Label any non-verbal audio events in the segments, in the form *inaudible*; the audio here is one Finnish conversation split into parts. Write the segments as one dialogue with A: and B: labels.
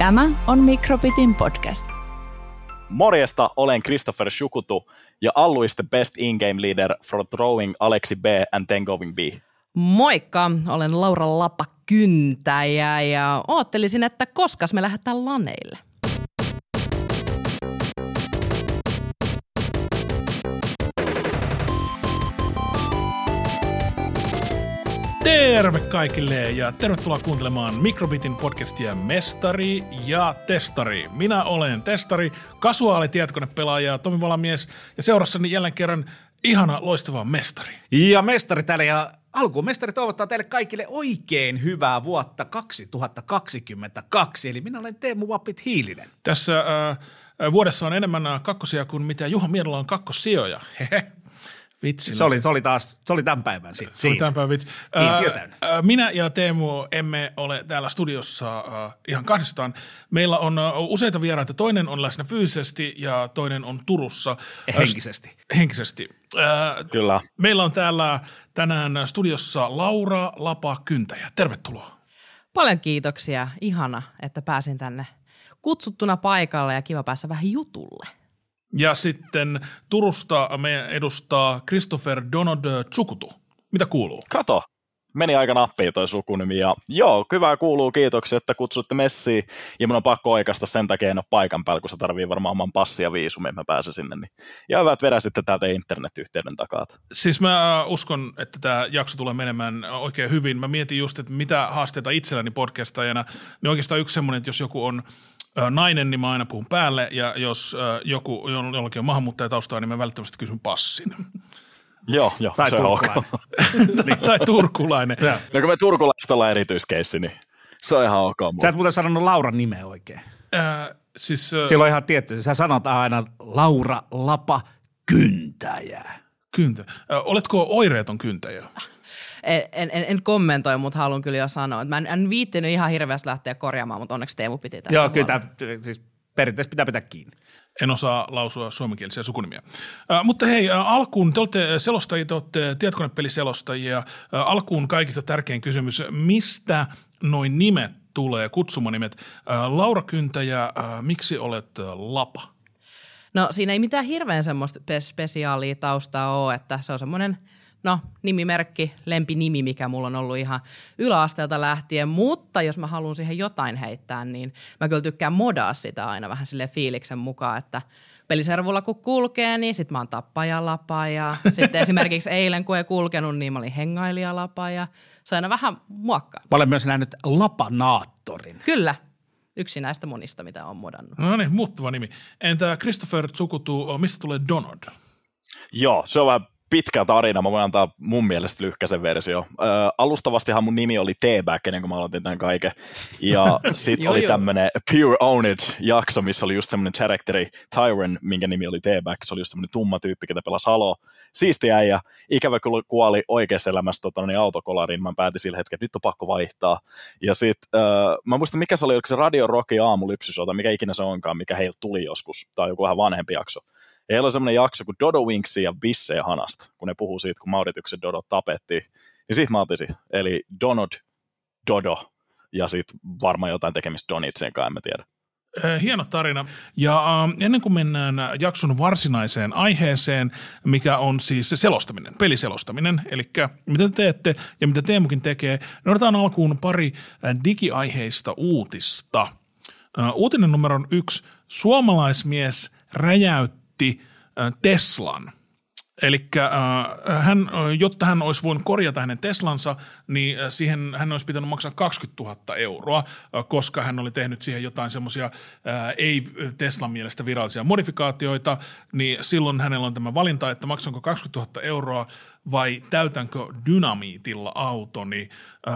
A: Tämä on Mikrobitin podcast.
B: Morjesta, olen Christopher Shukutu ja Allu is the best in-game leader for throwing Alexi B and then going B.
C: Moikka, olen Laura Lappa Kyntäjä ja oottelisin, että koska me lähdetään laneille.
D: Terve kaikille ja tervetuloa kuuntelemaan Mikrobitin podcastia Mestari ja Testari. Minä olen Testari, kasuaali tietokonepelaaja Tomi Valamies ja seurassani jälleen kerran ihana loistava mestari.
E: Ja mestari täällä ja alkuun mestari toivottaa teille kaikille oikein hyvää vuotta 2022. Eli minä olen Teemu Vappit Hiilinen.
D: Tässä äh, vuodessa on enemmän kakkosia kuin mitä Juha Miedolla on kakkossijoja. Hehe.
E: Vitsi. Se oli, se oli taas, se oli tämän päivän sitten.
D: Se oli tämän päivän vitsi. Ää, minä ja Teemu emme ole täällä studiossa äh, ihan kahdestaan. Meillä on äh, useita vieraita. Toinen on läsnä fyysisesti ja toinen on Turussa.
E: Henkisesti.
D: Äh, henkisesti.
B: Äh, Kyllä.
D: Meillä on täällä tänään studiossa Laura Lapa Kyntäjä. Tervetuloa.
C: Paljon kiitoksia. Ihana, että pääsin tänne kutsuttuna paikalle ja kiva päässä vähän jutulle.
D: Ja sitten Turusta me edustaa Christopher Donald Tsukutu. Mitä kuuluu?
B: Kato, meni aika nappiin toi sukunimi. Ja joo, hyvää kuuluu, kiitoksia, että kutsutte messiin. Ja mun on pakko oikeasta sen takia en ole paikan päällä, kun se tarvii varmaan oman passi ja viisumi, että mä pääsen sinne. Niin. Ja hyvä, että vedäsitte täältä internetyhteyden takaa.
D: Siis mä uskon, että tämä jakso tulee menemään oikein hyvin. Mä mietin just, että mitä haasteita itselläni podcastajana. Niin oikeastaan yksi semmoinen, että jos joku on nainen, niin mä aina puhun päälle, ja jos joku, jollakin on maahanmuuttajataustaa, niin mä välttämättä kysyn passin.
B: Joo, joo,
E: tai
B: se
E: turkulainen.
D: on ok. *laughs* tai turkulainen.
B: no kun me turkulaiset ollaan erityiskeissi, niin se on ihan ok.
E: Sä et muuten sanonut Lauran nimeä oikein.
D: Äh, siis, äh,
E: on ihan tietty. Sä sanot aina Laura Lapa Kyntäjä.
D: Kyntä. Äh, oletko oireeton kyntäjä?
C: En, en, en kommentoi, mutta haluan kyllä jo sanoa. Mä en, en viittinyt ihan hirveästi lähteä korjaamaan, mutta onneksi Teemu piti tästä
E: Joo, kyllä tämä, siis periaatteessa pitää pitää kiinni.
D: En osaa lausua suomenkielisiä sukunimiä. Äh, mutta hei, äh, alkuun te olette selostajia, te olette tietokonepeliselostajia. Äh, alkuun kaikista tärkein kysymys, mistä noin nimet tulee, kutsumanimet? Äh, Laura Kyntäjä, äh, miksi olet äh, Lapa?
C: No siinä ei mitään hirveän semmoista spesiaalia taustaa ole, että se on semmoinen – no, nimimerkki, lempinimi, mikä mulla on ollut ihan yläasteelta lähtien, mutta jos mä haluan siihen jotain heittää, niin mä kyllä tykkään modaa sitä aina vähän sille fiiliksen mukaan, että peliservulla kun kulkee, niin sit mä oon tappajalapa ja *laughs* sitten esimerkiksi eilen kun ei kulkenut, niin mä olin hengailijalapa ja se aina vähän muokkaa.
E: Mä olen myös nähnyt lapanaattorin.
C: Kyllä, yksi näistä monista, mitä on modannut.
D: No niin, muuttuva nimi. Entä Christopher Tsukutu, mistä tulee Donald?
B: Joo, se on vähän pitkä tarina, mä voin antaa mun mielestä lyhkäisen versio. Ö, alustavastihan mun nimi oli T-Back ennen kuin mä aloitin tämän kaiken. Ja *laughs* sit oli tämmönen Pure Ownage-jakso, missä oli just semmoinen characteri Tyron, minkä nimi oli T-Back. Se oli just semmoinen tumma tyyppi, ketä pelasi Halo. Siisti äijä. Ikävä kyllä kuoli oikeassa elämässä tota, niin autokolariin. Mä päätin sillä hetkellä, että nyt on pakko vaihtaa. Ja sit, ö, mä muistan, mikä se oli, oliko se Radio Rocki aamulypsysota, mikä ikinä se onkaan, mikä heiltä tuli joskus. Tai joku vähän vanhempi jakso. Ja heillä on semmoinen jakso kuin Dodo Winksia ja Bissejä Hanasta, kun ne puhuu siitä, kun Mauritiuksen Dodo tapettiin. Niin siitä mä otin Eli Donod Dodo ja sitten varmaan jotain tekemistä Donitsen kanssa, en mä tiedä.
D: Hieno tarina. Ja äh, ennen kuin mennään jakson varsinaiseen aiheeseen, mikä on siis se selostaminen, peliselostaminen, eli mitä te teette ja mitä Teemukin tekee, niin otetaan alkuun pari digiaiheista uutista. Äh, uutinen numero yksi. Suomalaismies räjäytti Teslan. Eli hän, jotta hän olisi voinut korjata hänen Teslansa, niin siihen hän olisi pitänyt maksaa 20 000 euroa, koska hän oli tehnyt siihen jotain semmoisia ei Teslan mielestä virallisia modifikaatioita, niin silloin hänellä on tämä valinta, että maksanko 20 000 euroa vai täytänkö dynamiitilla autoni.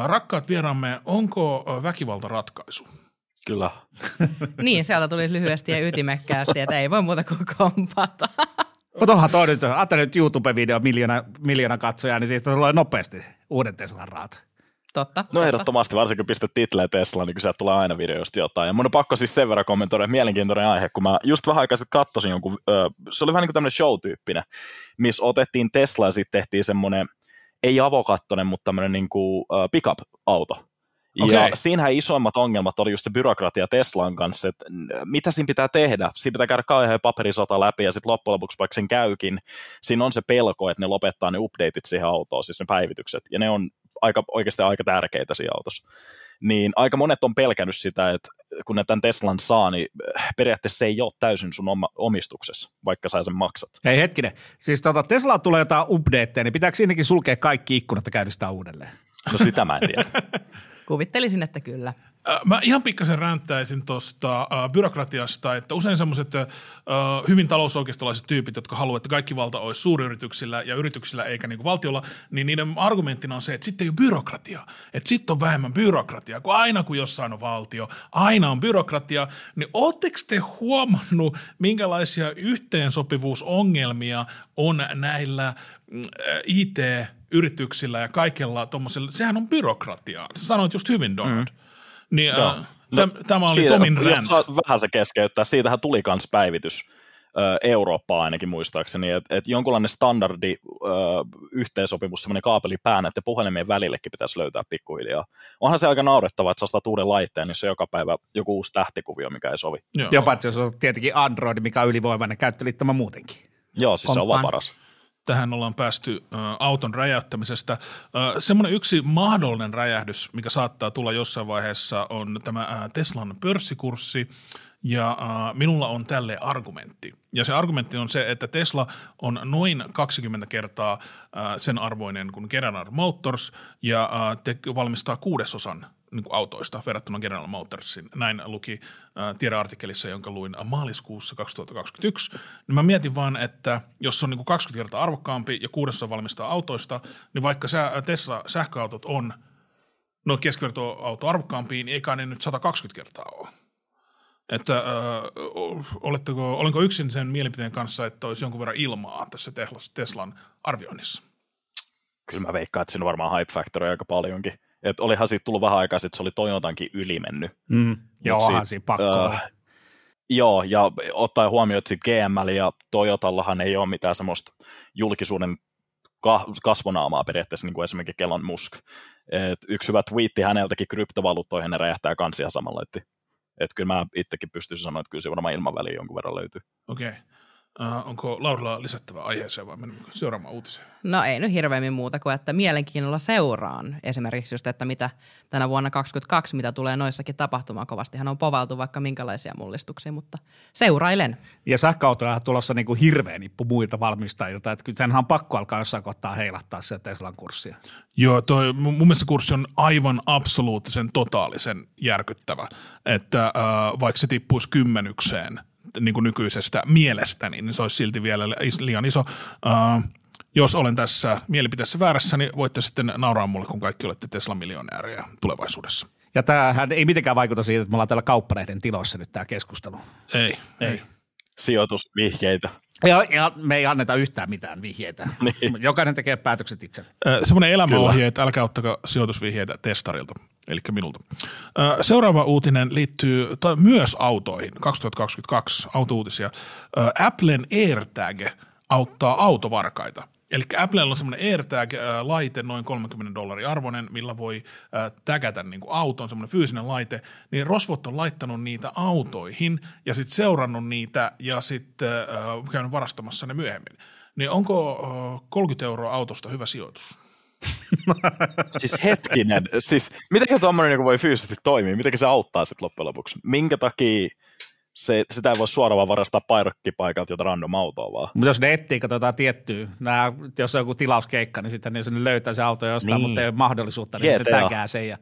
D: Rakkaat vieraamme, onko väkivalta ratkaisu?
B: Kyllä. *laughs*
C: niin, sieltä tuli lyhyesti ja ytimekkäästi, että ei voi muuta kuin kompata. *laughs*
E: Mutta onhan toi nyt, ajattelin nyt YouTube-video miljoona, miljoona katsojaa, niin siitä tulee nopeasti uuden Teslan raata.
C: Totta. No
B: totta. ehdottomasti, varsinkin kun pistät titleen Tesla, niin sieltä tulee aina videosta jotain. Ja mun on pakko siis sen verran kommentoida, mielenkiintoinen aihe, kun mä just vähän aikaa sitten katsoin jonkun, ö, se oli vähän niin kuin tämmöinen show-tyyppinen, missä otettiin Tesla ja sitten tehtiin semmoinen, ei avokattonen, mutta tämmöinen niin kuin, ö, pickup-auto Okay. Ja siinähän isoimmat ongelmat oli just se byrokratia Teslan kanssa, että mitä siinä pitää tehdä. Siinä pitää käydä kauhean paperisota läpi ja sitten loppujen lopuksi vaikka sen käykin, siinä on se pelko, että ne lopettaa ne updateit siihen autoon, siis ne päivitykset. Ja ne on aika, oikeasti aika tärkeitä siinä autossa. Niin aika monet on pelkännyt sitä, että kun ne tämän Teslan saa, niin periaatteessa se ei ole täysin sun oma, omistuksessa, vaikka sä sen maksat.
E: Hei hetkinen, siis tota, Tesla tulee jotain updateja, niin pitääkö siinäkin sulkea kaikki ikkunat ja käynnistää uudelleen?
B: No sitä mä en tiedä. *laughs*
C: Kuvittelisin, että kyllä.
D: Mä ihan pikkasen ränttäisin tuosta äh, byrokratiasta, että usein semmoiset äh, hyvin talousoikeistolaiset tyypit, jotka haluavat, että kaikki valta olisi suuryrityksillä ja yrityksillä eikä niin kuin valtiolla, niin niiden argumenttina on se, että sitten ei ole byrokratia. Että sitten on vähemmän byrokratiaa, kun aina kun jossain on valtio, aina on byrokratia. Niin ootteko te huomannut, minkälaisia yhteensopivuusongelmia on näillä IT-yrityksillä ja kaikella tuommoisella, sehän on byrokratiaa. Sä sanoit just hyvin, Donald. Mm. Niin, Joo. Äh, no, tämä oli siitä, Tomin rant.
B: Vähän se keskeyttää, siitähän tuli myös päivitys Eurooppaa ainakin muistaakseni, että et jonkunlainen standardi ö, yhteensopimus, semmoinen kaapelipää näiden puhelimien välillekin pitäisi löytää pikkuhiljaa. Onhan se aika naurettavaa, että sä ostat uuden laitteen, niin se joka päivä joku uusi tähtikuvio, mikä ei sovi.
E: Joo. Jopa, että jos on tietenkin Android, mikä on ylivoimainen käyttöliittymä muutenkin.
B: Joo, siis Kompan. se on vaan paras
D: tähän ollaan päästy auton räjäyttämisestä. Semmoinen yksi mahdollinen räjähdys, mikä saattaa tulla jossain vaiheessa, on tämä Teslan pörssikurssi. Ja äh, minulla on tälle argumentti. Ja se argumentti on se, että Tesla on noin 20 kertaa äh, sen arvoinen kuin General Motors ja äh, te valmistaa kuudesosan niin autoista verrattuna General Motorsin. Näin luki äh, tiedeartikkelissa, jonka luin maaliskuussa 2021. Niin mä mietin vaan, että jos on niin kuin 20 kertaa arvokkaampi ja kuudessa valmistaa autoista, niin vaikka sä, Tesla sähköautot on no keskivertoauto arvokkaampi, niin eikä ne nyt 120 kertaa ole. Että äh, oletteko, olenko yksin sen mielipiteen kanssa, että olisi jonkun verran ilmaa tässä Teslan arvioinnissa?
B: Kyllä mä veikkaan, että siinä on varmaan hype factoria aika paljonkin. Että olihan siitä tullut vähän aikaa että se oli Toyotankin ylimennyt.
E: Mm. Joo, onhan siinä pakko. Äh,
B: joo, ja ottaen huomioon, että GML ja Toyotallahan ei ole mitään semmoista julkisuuden kasvonaamaa periaatteessa, niin kuin esimerkiksi Kelon Musk. Et yksi hyvä twiitti häneltäkin kryptovaluuttoihin ne räjähtää kansia samalla. Että et kyllä mä itsekin pystyisin sanoa, että kyllä se varmaan ilman väliä jonkun verran löytyy.
D: Okei. Okay. Uh, onko Laurilla lisättävä aiheeseen vai menemme seuraamaan uutiseen?
C: No ei nyt hirveämmin muuta kuin, että mielenkiinnolla seuraan esimerkiksi just, että mitä tänä vuonna 2022, mitä tulee noissakin tapahtumaan. Kovastihan on povaltu vaikka minkälaisia mullistuksia, mutta seurailen.
E: Ja sähköautoja on tulossa niin kuin hirveä nippu muilta valmistajilta, että kyllä senhän on pakko alkaa jossain kohtaa heilahtaa se Teslan kurssia.
D: Joo, toi, mun mielestä kurssi on aivan absoluuttisen totaalisen järkyttävä, että äh, vaikka se tippuisi kymmenykseen – niin kuin nykyisestä mielestäni, niin se olisi silti vielä liian iso. Uh, jos olen tässä mielipiteessä väärässä, niin voitte sitten nauraa mulle, kun kaikki olette Tesla-miljonäärejä tulevaisuudessa.
E: Ja tämähän ei mitenkään vaikuta siitä, että me ollaan täällä kauppaneiden tiloissa nyt tämä keskustelu.
D: Ei, ei. ei.
B: Sijoitusvihjeitä.
E: Ja, ja me ei anneta yhtään mitään vihjeitä. *laughs* niin. Jokainen tekee päätökset itse.
D: Semmoinen elämäohje, että älkää ottako sijoitusvihjeitä testarilta, eli minulta. Seuraava uutinen liittyy myös autoihin, 2022 autouutisia. Applen AirTag auttaa autovarkaita. Eli Applella on semmoinen AirTag-laite, noin 30 dollaria arvoinen, millä voi tägätä niin kuin auton, semmoinen fyysinen laite, niin Rosvot on laittanut niitä autoihin ja sitten seurannut niitä ja sitten käynyt varastamassa ne myöhemmin. Niin onko äh, 30 euroa autosta hyvä sijoitus? *laughs*
B: siis hetkinen, siis miten tuommoinen niin voi fyysisesti toimia, miten se auttaa sitten loppujen lopuksi? Minkä takia se, sitä ei voi suoraan vaan varastaa pairokkipaikalta jotain random autoa vaan.
E: Mutta jos ne etsii, katsotaan tiettyä, nää, jos on joku tilauskeikka, niin sitten ne löytää se auto jostain, niin. mutta ei ole mahdollisuutta, niin GTA. sitten tägää sen. Ja,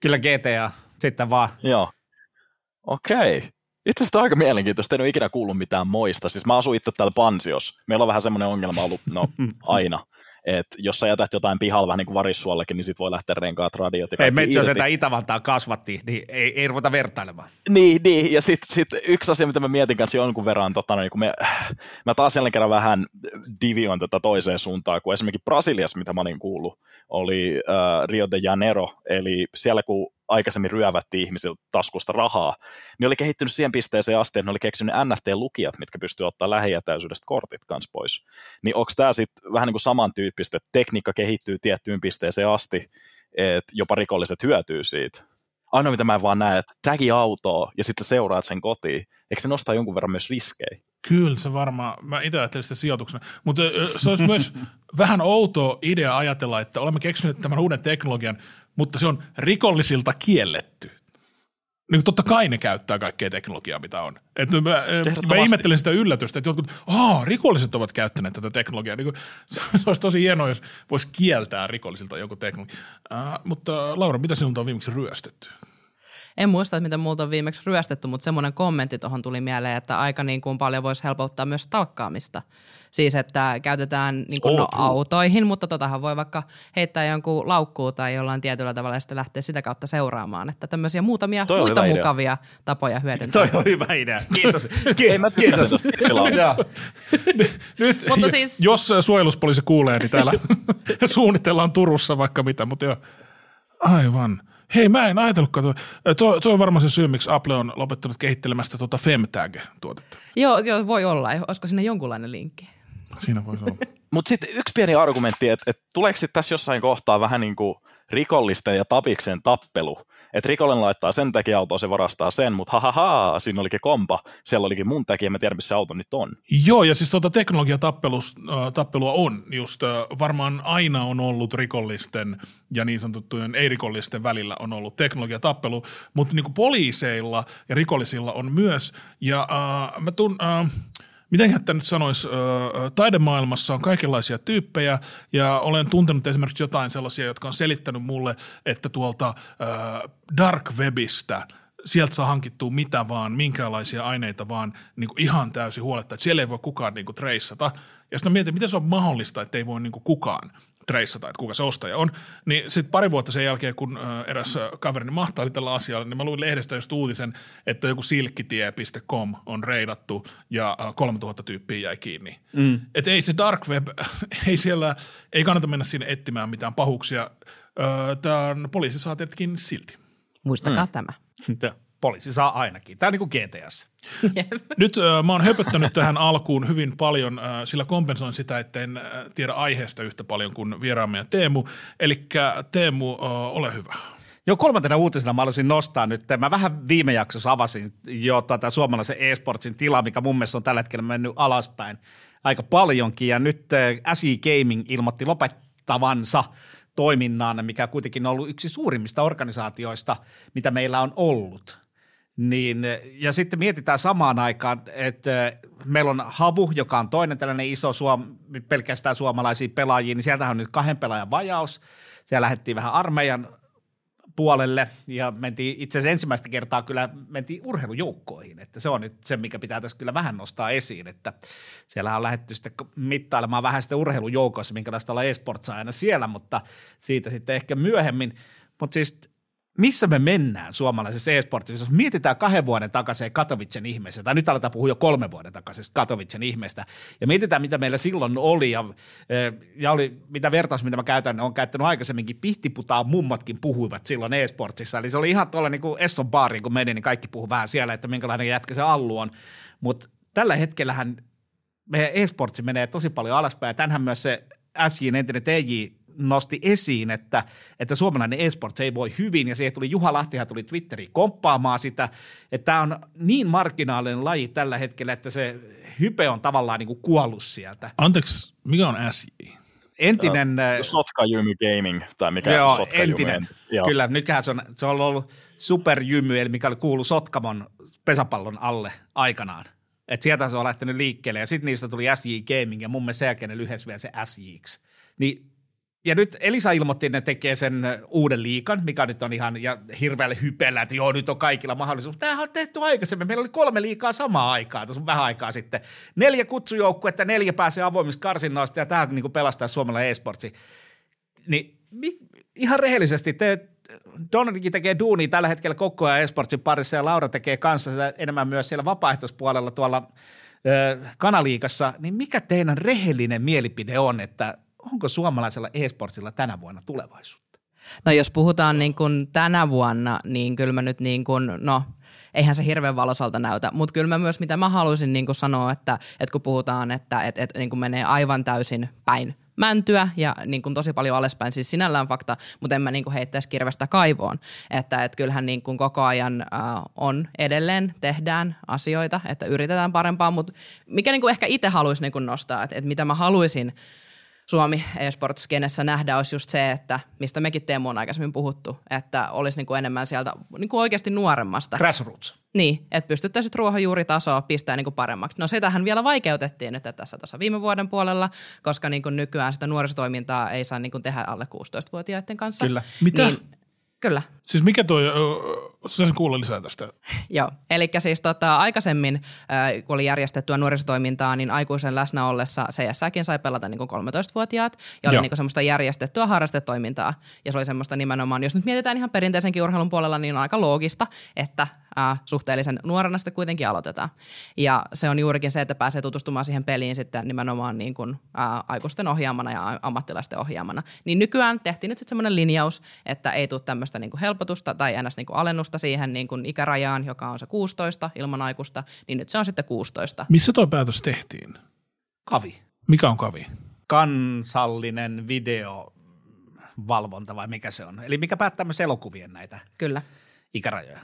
E: kyllä GTA, sitten vaan.
B: Joo, okei. Okay. Itse asiassa aika mielenkiintoista, en ole ikinä kuullut mitään moista. Siis mä asun itse täällä Pansios. Meillä on vähän semmoinen ongelma ollut, no *laughs* aina, että jos sä jätät jotain pihalla vähän niin kuin varissuollekin, niin sit voi lähteä renkaat radiot
E: ja Hei, Metsä sitä Itävaltaa kasvatti, niin ei, ei ruveta vertailemaan.
B: Niin, niin. ja sitten sit yksi asia, mitä mä mietin kanssa jonkun verran, tota, niin kun me, mä taas jälleen kerran vähän divioin tätä toiseen suuntaan, kun esimerkiksi Brasiliassa, mitä mä olin kuullut, oli äh, Rio de Janeiro, eli siellä kun aikaisemmin ryövättiin ihmisiltä taskusta rahaa, niin oli kehittynyt siihen pisteeseen asti, että ne oli keksinyt NFT-lukijat, mitkä pystyy ottaa lähijätäisyydestä kortit kanssa pois. Niin onko tämä sitten vähän niin kuin samantyyppistä, että tekniikka kehittyy tiettyyn pisteeseen asti, että jopa rikolliset hyötyy siitä? ainoa mitä mä en vaan näe, että tägi autoa ja sitten seuraat sen kotiin. Eikö se nostaa jonkun verran myös riskejä?
D: Kyllä se varmaan, mä itse ajattelin sitä sijoituksena, mutta se olisi myös *laughs* vähän outo idea ajatella, että olemme keksineet tämän uuden teknologian, mutta se on rikollisilta kielletty. Niin totta kai ne käyttää kaikkea teknologiaa, mitä on. Et mä, mä ihmettelen sitä yllätystä, että jotkut, aah, rikolliset ovat käyttäneet tätä teknologiaa. Niin kuin, se, *laughs* se olisi tosi hienoa, jos voisi kieltää rikollisilta joku teknologia. Uh, mutta Laura, mitä sinulta on viimeksi ryöstetty?
C: En muista, että miten multa on viimeksi ryöstetty, mutta semmoinen kommentti tuohon tuli mieleen, että aika niin kuin paljon voisi helpottaa myös talkkaamista. Siis, että käytetään niin kuin, no, autoihin, mutta totahan voi vaikka heittää jonkun laukkuun tai jollain tietyllä tavalla ja sitten lähteä sitä kautta seuraamaan. Että tämmöisiä muutamia Toi muita mukavia idea. tapoja hyödyntää.
E: Toi on hyvä idea. Kiitos. *laughs*
B: Ei mä kiitos.
D: Nyt, mutta siis... jos suojeluspoliisi kuulee, niin täällä *laughs* suunnitellaan Turussa vaikka mitä, mutta joo. Aivan. Hei, mä en ajatellutkaan. Tuo, tuo on varmaan se syy, miksi Apple on lopettanut kehittelemästä tuota Femtag-tuotetta.
C: Joo, joo, voi olla. Olisiko sinne jonkunlainen linkki?
D: Siinä voisi olla.
B: Mutta sitten yksi pieni argumentti, että et tuleeko sitten tässä jossain kohtaa vähän niin kuin rikollisten ja tapiksen tappelu, että rikollinen laittaa sen autoa, se varastaa sen, mutta ha, siinä olikin kompa, siellä olikin mun tekijä, mä tiedän, missä se auto nyt on.
D: Joo, ja siis tuota teknologiatappelua on just, varmaan aina on ollut rikollisten ja niin sanottujen ei-rikollisten välillä on ollut teknologiatappelu, mutta niin kuin poliiseilla ja rikollisilla on myös, ja äh, mä tun, äh, miten tämä nyt sanoisi, taidemaailmassa on kaikenlaisia tyyppejä ja olen tuntenut esimerkiksi jotain sellaisia, jotka on selittänyt mulle, että tuolta dark webistä sieltä saa hankittua mitä vaan, minkälaisia aineita vaan niin kuin ihan täysin huoletta, että siellä ei voi kukaan niin kuin treissata. Ja sitten mietin, miten se on mahdollista, että ei voi niin kuin kukaan treissata, että kuka se ostaja on. Niin sitten pari vuotta sen jälkeen, kun eräs kaverini mahtaili tällä asialla, niin mä luin lehdestä just uutisen, että joku silkkitie.com on reidattu ja 3000 tyyppiä jäi kiinni. Mm. Että ei se dark web, *laughs* ei siellä, ei kannata mennä sinne etsimään mitään pahuuksia. Tämä poliisi saa kiinni silti.
C: Muistakaa mm. tämä. *laughs*
E: Poliisi saa ainakin. Tämä on niin kuin GTS.
D: Nyt äh, mä oon höpöttänyt tähän alkuun hyvin paljon, äh, sillä kompensoin sitä, että en äh, tiedä aiheesta yhtä paljon kuin vieraamme ja Teemu. Eli Teemu, äh, ole hyvä.
E: Joo, kolmantena uutisena mä haluaisin nostaa nyt, mä vähän viime jaksossa avasin jo tätä suomalaisen e-sportsin tilaa, mikä mun mielestä on tällä hetkellä mennyt alaspäin aika paljonkin, ja nyt SE Gaming ilmoitti lopettavansa toiminnan, mikä kuitenkin on ollut yksi suurimmista organisaatioista, mitä meillä on ollut. Niin, ja sitten mietitään samaan aikaan, että meillä on Havu, joka on toinen tällainen iso suom, pelkästään suomalaisia pelaajia, niin sieltähän on nyt kahden pelaajan vajaus. Siellä lähdettiin vähän armeijan puolelle ja mentiin itse asiassa ensimmäistä kertaa kyllä mentiin urheilujoukkoihin, että se on nyt se, mikä pitää tässä kyllä vähän nostaa esiin, että siellä on lähdetty sitten mittailemaan vähän sitä urheilujoukossa, minkälaista olla e-sports aina siellä, mutta siitä sitten ehkä myöhemmin, mutta siis missä me mennään suomalaisessa e-sportissa, jos mietitään kahden vuoden takaisin Katowicen ihmeestä, tai nyt aletaan puhua jo kolmen vuoden takaisesta Katowicen ihmeestä, ja mietitään, mitä meillä silloin oli, ja, ja oli, mitä vertaus, mitä mä käytän, on käyttänyt aikaisemminkin, pihtiputaan mummatkin puhuivat silloin e-sportsissa, eli se oli ihan tuolla niin kuin Esson baari, kun meni, niin kaikki puhuu vähän siellä, että minkälainen jätkä se Allu on, mutta tällä hetkellähän meidän e-sportsi menee tosi paljon alaspäin, ja tänhän myös se SJin entinen TJ nosti esiin, että, että suomalainen esports ei voi hyvin, ja siihen tuli Juha Lahtihan tuli Twitteriin komppaamaan sitä, että tämä on niin marginaalinen laji tällä hetkellä, että se hype on tavallaan niin kuin kuollut sieltä.
D: Anteeksi, mikä on SJ?
E: Entinen...
B: Uh, Sotkajymy Gaming, tai mikä
E: joo, entinen. Joo. Kyllä, nythän se on, se on ollut superjymy, eli mikä oli kuulu Sotkamon pesäpallon alle aikanaan. Et sieltä se on lähtenyt liikkeelle, ja sitten niistä tuli SJ Gaming, ja mun mielestä sen jälkeen ne lyhyesti vielä se SJX. Niin ja nyt Elisa ilmoitti, että ne tekee sen uuden liikan, mikä nyt on ihan ja hirveälle hypellä, että joo, nyt on kaikilla mahdollisuus. Tämähän on tehty aikaisemmin. Meillä oli kolme liikaa samaan aikaan, tuossa vähän aikaa sitten. Neljä kutsujoukkuetta, neljä pääsee avoimista karsinnoista ja tähän niin pelastaa suomalainen e-sportsi. Niin mi, ihan rehellisesti, te, Donaldkin tekee duunia tällä hetkellä koko ajan e-sportsin parissa ja Laura tekee kanssa enemmän myös siellä vapaaehtoispuolella tuolla kanaliikassa, niin mikä teidän rehellinen mielipide on, että onko suomalaisella e-sportsilla tänä vuonna tulevaisuutta?
C: No jos puhutaan niin kuin tänä vuonna, niin kyllä mä nyt niin kuin, no eihän se hirveän valosalta näytä, mutta kyllä mä myös mitä mä haluaisin niin kuin sanoa, että, että kun puhutaan, että että, että niin kuin menee aivan täysin päin mäntyä ja niin kuin tosi paljon alaspäin, siis sinällään fakta, mutta en mä niin kuin heittäisi kirvestä kaivoon. Että et kyllähän niin kuin koko ajan äh, on edelleen, tehdään asioita, että yritetään parempaa, mutta mikä niin kuin ehkä itse haluaisi niin nostaa, että, että mitä mä haluaisin – Suomi eSports-skenessä nähdä olisi just se, että mistä mekin Teemu on aikaisemmin puhuttu, että olisi niin kuin enemmän sieltä niin kuin oikeasti nuoremmasta.
E: Grassroots.
C: Niin, että pystyttäisiin ruohonjuuritasoa pistää niin kuin paremmaksi. No sitähän vielä vaikeutettiin nyt tässä tuossa viime vuoden puolella, koska niin kuin nykyään sitä nuorisotoimintaa ei saa niin kuin tehdä alle 16-vuotiaiden kanssa.
E: Kyllä.
D: Mitä?
C: Niin, Kyllä.
D: Siis mikä toi, saisin kuulla lisää tästä. *laughs*
C: Joo, eli siis tota, aikaisemmin, kun oli järjestettyä nuorisotoimintaa, niin aikuisen läsnä ollessa CSäkin sai pelata niin 13-vuotiaat, ja oli niin semmoista järjestettyä harrastetoimintaa. Ja se oli semmoista nimenomaan, jos nyt mietitään ihan perinteisenkin urheilun puolella, niin on aika loogista, että äh, suhteellisen nuorena sitten kuitenkin aloitetaan. Ja se on juurikin se, että pääsee tutustumaan siihen peliin sitten nimenomaan niin kuin, äh, aikuisten ohjaamana ja ammattilaisten ohjaamana. Niin nykyään tehtiin nyt sitten semmoinen linjaus, että ei tule tämmöistä niin kuin helpotusta tai ennäs niin kuin alennusta siihen niin kuin ikärajaan, joka on se 16 ilman aikuista, niin nyt se on sitten 16.
D: Missä tuo päätös tehtiin?
E: Kavi.
D: Mikä on kavi?
E: Kansallinen video valvonta vai mikä se on? Eli mikä päättää myös elokuvien näitä
C: Kyllä.
E: ikärajoja?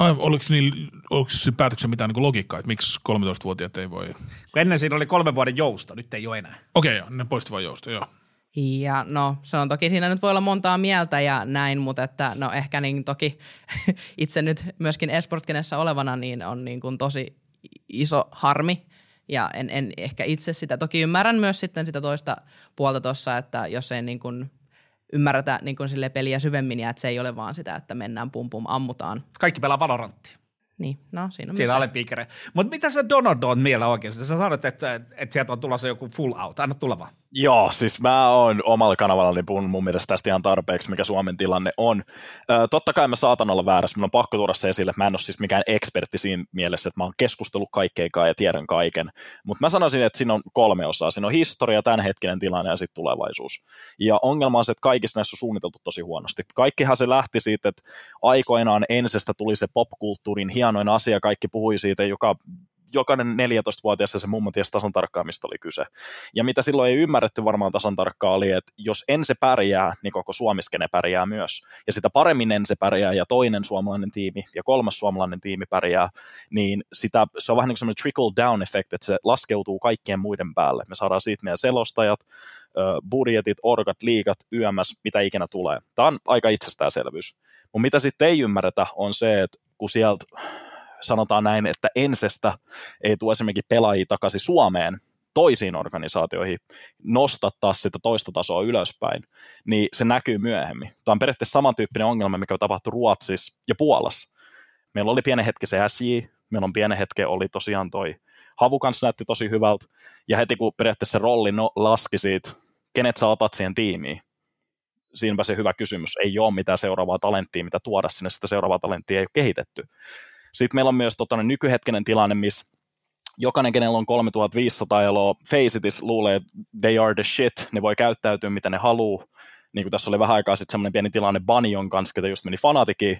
D: Ai, oliko, niin, oliko se päätöksen mitään niin logiikkaa, että miksi 13-vuotiaat ei voi? Kun
E: ennen siinä oli kolmen vuoden jousto, nyt ei ole enää.
D: Okei, okay, joo, ne poisti vain jousto, joo.
C: Ja no se on toki siinä nyt voi olla montaa mieltä ja näin, mutta että no ehkä niin toki *laughs* itse nyt myöskin esportkenessä olevana niin on niin kuin tosi iso harmi ja en, en ehkä itse sitä, toki ymmärrän myös sitten sitä toista puolta tuossa, että jos ei niin kuin ymmärretä niin kuin sille peliä syvemmin ja että se ei ole vaan sitä, että mennään pum pum ammutaan.
E: Kaikki pelaa Valoranttia.
C: Niin, no siinä on
E: Siinä oli pikere. Mutta mitä sä Donodon miellä oikeasti? Sä sanoit, että, että sieltä on tulossa joku full out. Anna tulla vaan.
B: Joo, siis mä oon omalla kanavallani puhunut mun mielestä tästä ihan tarpeeksi, mikä Suomen tilanne on. Ö, totta kai mä saatan olla väärässä, mun on pakko tuoda se esille, mä en ole siis mikään ekspertti siinä mielessä, että mä oon keskustellut kaikkeikaan ja tiedän kaiken. Mutta mä sanoisin, että siinä on kolme osaa. Siinä on historia, tämänhetkinen tilanne ja sitten tulevaisuus. Ja ongelma on se, että kaikissa näissä on suunniteltu tosi huonosti. Kaikkihan se lähti siitä, että aikoinaan ensestä tuli se popkulttuurin hienoin asia, kaikki puhui siitä joka jokainen 14-vuotias se mummo tiesi tasan tarkkaan, mistä oli kyse. Ja mitä silloin ei ymmärretty varmaan tasan tarkkaan oli, että jos en se pärjää, niin koko Suomiskene pärjää myös. Ja sitä paremmin en se pärjää ja toinen suomalainen tiimi ja kolmas suomalainen tiimi pärjää, niin sitä, se on vähän niin kuin trickle down effect, että se laskeutuu kaikkien muiden päälle. Me saadaan siitä meidän selostajat, budjetit, orgat, liikat, YMS, mitä ikinä tulee. Tämä on aika itsestäänselvyys. Mutta mitä sitten ei ymmärretä on se, että kun sieltä sanotaan näin, että ensestä ei tule esimerkiksi pelaajia takaisin Suomeen toisiin organisaatioihin nostattaa sitä toista tasoa ylöspäin, niin se näkyy myöhemmin. Tämä on periaatteessa samantyyppinen ongelma, mikä tapahtui Ruotsissa ja Puolassa. Meillä oli pienen hetki se SJ, meillä on pienen hetki oli tosiaan toi Havu kanssa näytti tosi hyvältä, ja heti kun periaatteessa se rolli no, laski siitä, kenet sä otat siihen tiimiin, siinäpä se hyvä kysymys. Ei ole mitään seuraavaa talenttia, mitä tuoda sinne, sitä seuraavaa talenttia ei ole kehitetty. Sitten meillä on myös tota, nykyhetkinen tilanne, missä jokainen, kenellä on 3500 eloa, Faceitis luulee, they are the shit, ne voi käyttäytyä mitä ne haluaa. Niin kuin tässä oli vähän aikaa sitten semmoinen pieni tilanne Banion kanssa, ketä just meni Fanatikiin,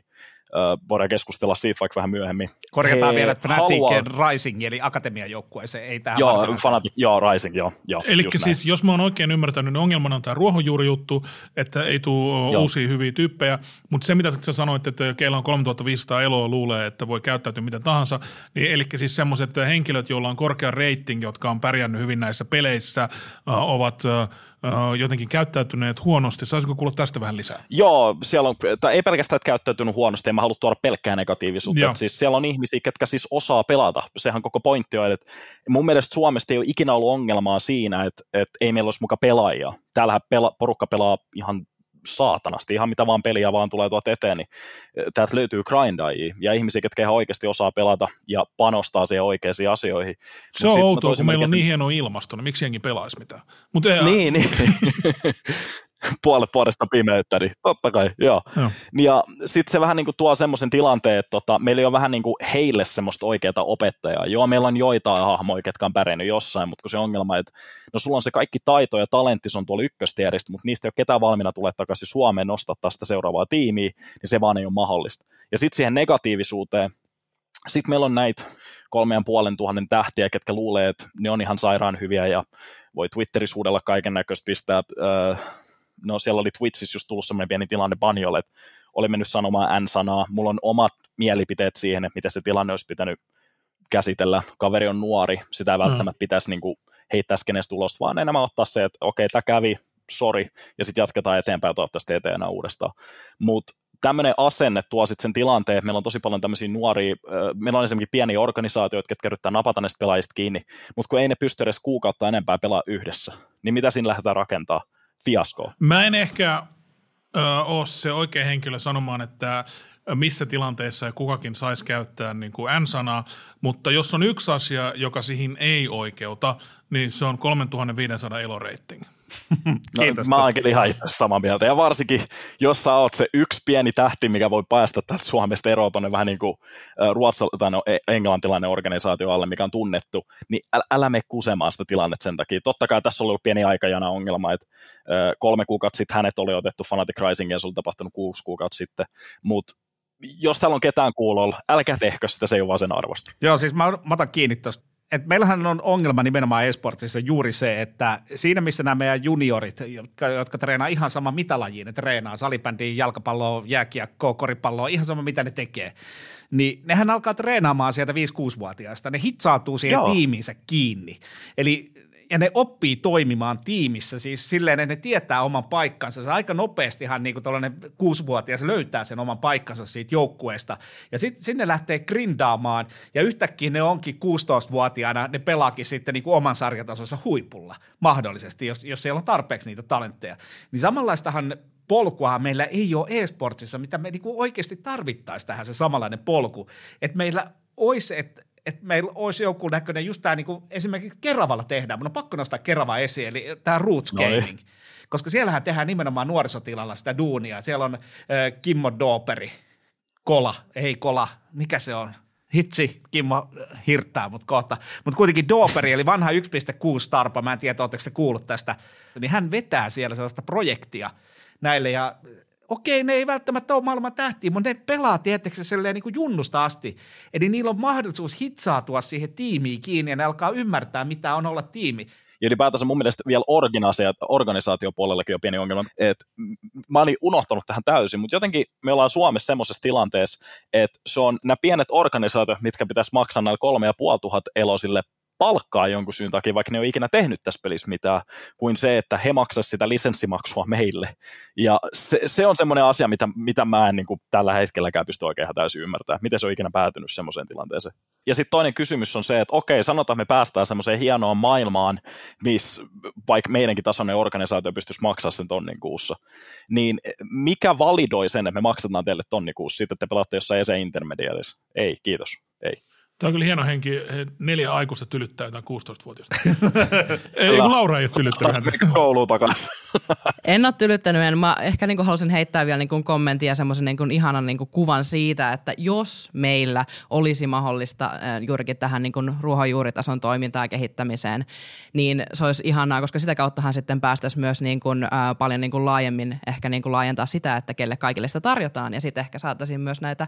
B: voidaan keskustella siitä vaikka vähän myöhemmin.
E: Korjataan He vielä, että Fnatic haluaa... Rising, eli akatemian joukkue, se ei tähän
B: Joo, Fnatic, joo, Rising, joo. joo
D: Eli siis, näin. jos mä oon oikein ymmärtänyt, niin ongelmana on tämä ruohonjuurijuttu, että ei tule uusia hyviä tyyppejä, mutta se mitä sä sanoit, että keillä on 3500 eloa luulee, että voi käyttäytyä mitä tahansa, niin eli siis semmoiset henkilöt, joilla on korkea rating, jotka on pärjännyt hyvin näissä peleissä, ovat jotenkin käyttäytyneet huonosti. Saisiko kuulla tästä vähän lisää?
B: Joo, siellä on, tai ei pelkästään että käyttäytynyt huonosti, en mä halua tuoda pelkkää negatiivisuutta. Siis siellä on ihmisiä, ketkä siis osaa pelata. Sehän koko pointti on, että mun mielestä Suomesta ei ole ikinä ollut ongelmaa siinä, että, että ei meillä olisi muka pelaajia. Täällähän pela, porukka pelaa ihan saatanasti, ihan mitä vaan peliä vaan tulee tuot eteen, niin eh, täältä löytyy grindaajia ja ihmisiä, jotka ihan oikeasti osaa pelata ja panostaa siihen oikeisiin asioihin.
D: Se Mut on outoa, kun meillä on niin hieno ilmasto, niin miksi jengi pelaisi mitään?
B: Mut ei, niin, niin. *laughs* *laughs* puolet vuodesta pimeyttä, niin totta kai, joo. joo. Ja sitten se vähän niin kuin tuo semmoisen tilanteen, että tota, meillä on vähän niin kuin heille semmoista oikeaa opettajaa. Joo, meillä on joitain hahmoja, jotka on pärjännyt jossain, mutta kun se ongelma, että no sulla on se kaikki taito ja talentti, se on tuolla ykköstieristä, mutta niistä ei ole ketään valmiina tulee takaisin Suomeen nostattaa sitä seuraavaa tiimiä, niin se vaan ei ole mahdollista. Ja sitten siihen negatiivisuuteen, Sitten meillä on näitä kolme ja puolen tuhannen tähtiä, ketkä luulee, että ne on ihan sairaan hyviä ja voi Twitterissä huudella kaiken näköistä pistää. Öö, no siellä oli Twitchissä just tullut semmoinen pieni tilanne Banjolle, että oli mennyt sanomaan N-sanaa. Mulla on omat mielipiteet siihen, että miten se tilanne olisi pitänyt käsitellä. Kaveri on nuori, sitä ei mm. välttämättä pitäisi niin kuin heittää skenestä ulos, vaan enemmän ottaa se, että okei, tämä kävi, sori, ja sitten jatketaan eteenpäin toivottavasti eteen uudestaan. Mutta tämmöinen asenne tuo sitten sen tilanteen, että meillä on tosi paljon tämmöisiä nuoria, meillä on esimerkiksi pieniä organisaatioita, jotka yrittää napata näistä pelaajista kiinni, mutta kun ei ne pysty edes kuukautta enempää pelaa yhdessä, niin mitä siinä lähdetään rakentaa? Fiaskoa.
D: Mä en ehkä ö, ole se oikea henkilö sanomaan, että missä tilanteessa kukakin saisi käyttää niin kuin N-sanaa, mutta jos on yksi asia, joka siihen ei oikeuta, niin se on 3500 eloreiting. *laughs*
B: No, Kiitos mä oonkin ihan itse samaa mieltä. Ja varsinkin, jos sä oot se yksi pieni tähti, mikä voi päästä täältä Suomesta eroon tuonne vähän niin kuin ruotsal- tai no, e- englantilainen organisaatio alle, mikä on tunnettu, niin älä, älä mene kusemaan sitä tilannetta sen takia. Totta kai tässä on ollut pieni aikajana ongelma, että kolme kuukautta sitten hänet oli otettu Fanatic Rising ja se oli tapahtunut kuusi kuukautta sitten, mutta jos täällä on ketään kuulolla, älkää tehkö sitä, se ei ole vaan sen arvosta.
E: Joo, siis mä, mä otan kiinni tuosta et meillähän on ongelma nimenomaan esportsissa juuri se, että siinä missä nämä meidän juniorit, jotka, jotka treenaa ihan sama mitä lajiin, ne treenaa salibändiä, jalkapalloa, jääkiekkoa, koripalloa, ihan sama mitä ne tekee, niin nehän alkaa treenaamaan sieltä 5-6-vuotiaista, ne hitsaatuu siihen Joo. tiimiinsä kiinni. Eli ja ne oppii toimimaan tiimissä, siis silleen, että ne tietää oman paikkansa. Se aika nopeastihan niin kuin tällainen kuusivuotias löytää sen oman paikkansa siitä joukkueesta. Ja sitten sinne lähtee grindaamaan, ja yhtäkkiä ne onkin 16-vuotiaana, ne pelaakin sitten niin kuin oman sarjatasonsa huipulla, mahdollisesti, jos, jos siellä on tarpeeksi niitä talentteja. Niin samanlaistahan polkua meillä ei ole e-sportsissa, mitä me niin oikeasti tarvittaisiin tähän se samanlainen polku. Että meillä olisi, että että meillä olisi joku näköinen, just tämä niin esimerkiksi Keravalla tehdään, mun on pakko nostaa Kerava esiin, eli tämä Roots Gaming. Koska siellähän tehdään nimenomaan nuorisotilalla sitä duunia. Siellä on äh, Kimmo Dooperi, Kola, ei Kola, mikä se on? Hitsi, Kimmo hirttää mut kohta. Mutta kuitenkin Dooperi, eli vanha 1.6 tarpa, mä en tiedä, oletteko se kuullut tästä, niin hän vetää siellä sellaista projektia näille ja okei, ne ei välttämättä ole maailman tähtiä, mutta ne pelaa tietysti silleen niin kuin junnusta asti. Eli niillä on mahdollisuus hitsaatua siihen tiimiin kiinni ja ne alkaa ymmärtää, mitä on olla tiimi.
B: Ja ylipäätänsä mun mielestä vielä organisaatiopuolellakin on pieni ongelma, että mä olin unohtanut tähän täysin, mutta jotenkin me ollaan Suomessa semmoisessa tilanteessa, että se on nämä pienet organisaatiot, mitkä pitäisi maksaa näille kolme ja puoli tuhat elosille palkkaa jonkun syyn takia, vaikka ne ei ole ikinä tehnyt tässä pelissä mitään, kuin se, että he maksaisivat sitä lisenssimaksua meille. Ja se, se on semmoinen asia, mitä, mitä mä en niin kuin, tällä hetkelläkään pysty oikein täysin ymmärtämään, miten se on ikinä päätynyt semmoiseen tilanteeseen. Ja sitten toinen kysymys on se, että okei, sanotaan, me päästään semmoiseen hienoon maailmaan, missä vaikka meidänkin tasoinen organisaatio pystyisi maksaa sen tonnin kuussa, niin mikä validoi sen, että me maksetaan teille tonni kuussa, sitten te pelaatte jossain ese intermediaarissa? Ei, kiitos, ei.
D: Tämä on kyllä hieno henki. Neljä aikuista tylyttää jotain 16-vuotiaista. *laughs* ei, kun Laura ei ole tylyttänyt häntä.
B: Kouluun takaisin. *laughs*
C: en ole tylyttänyt. En. Mä ehkä niin haluaisin heittää vielä niin kommentin ja semmoisen niin ihanan niin kuvan siitä, että jos meillä olisi mahdollista äh, juurikin tähän niin ruohonjuuritason toimintaa kehittämiseen, niin se olisi ihanaa, koska sitä kauttahan sitten päästäisiin myös niin kuin, äh, paljon niin kuin laajemmin ehkä niin kuin laajentaa sitä, että kelle kaikille sitä tarjotaan. Ja sitten ehkä saataisiin myös näitä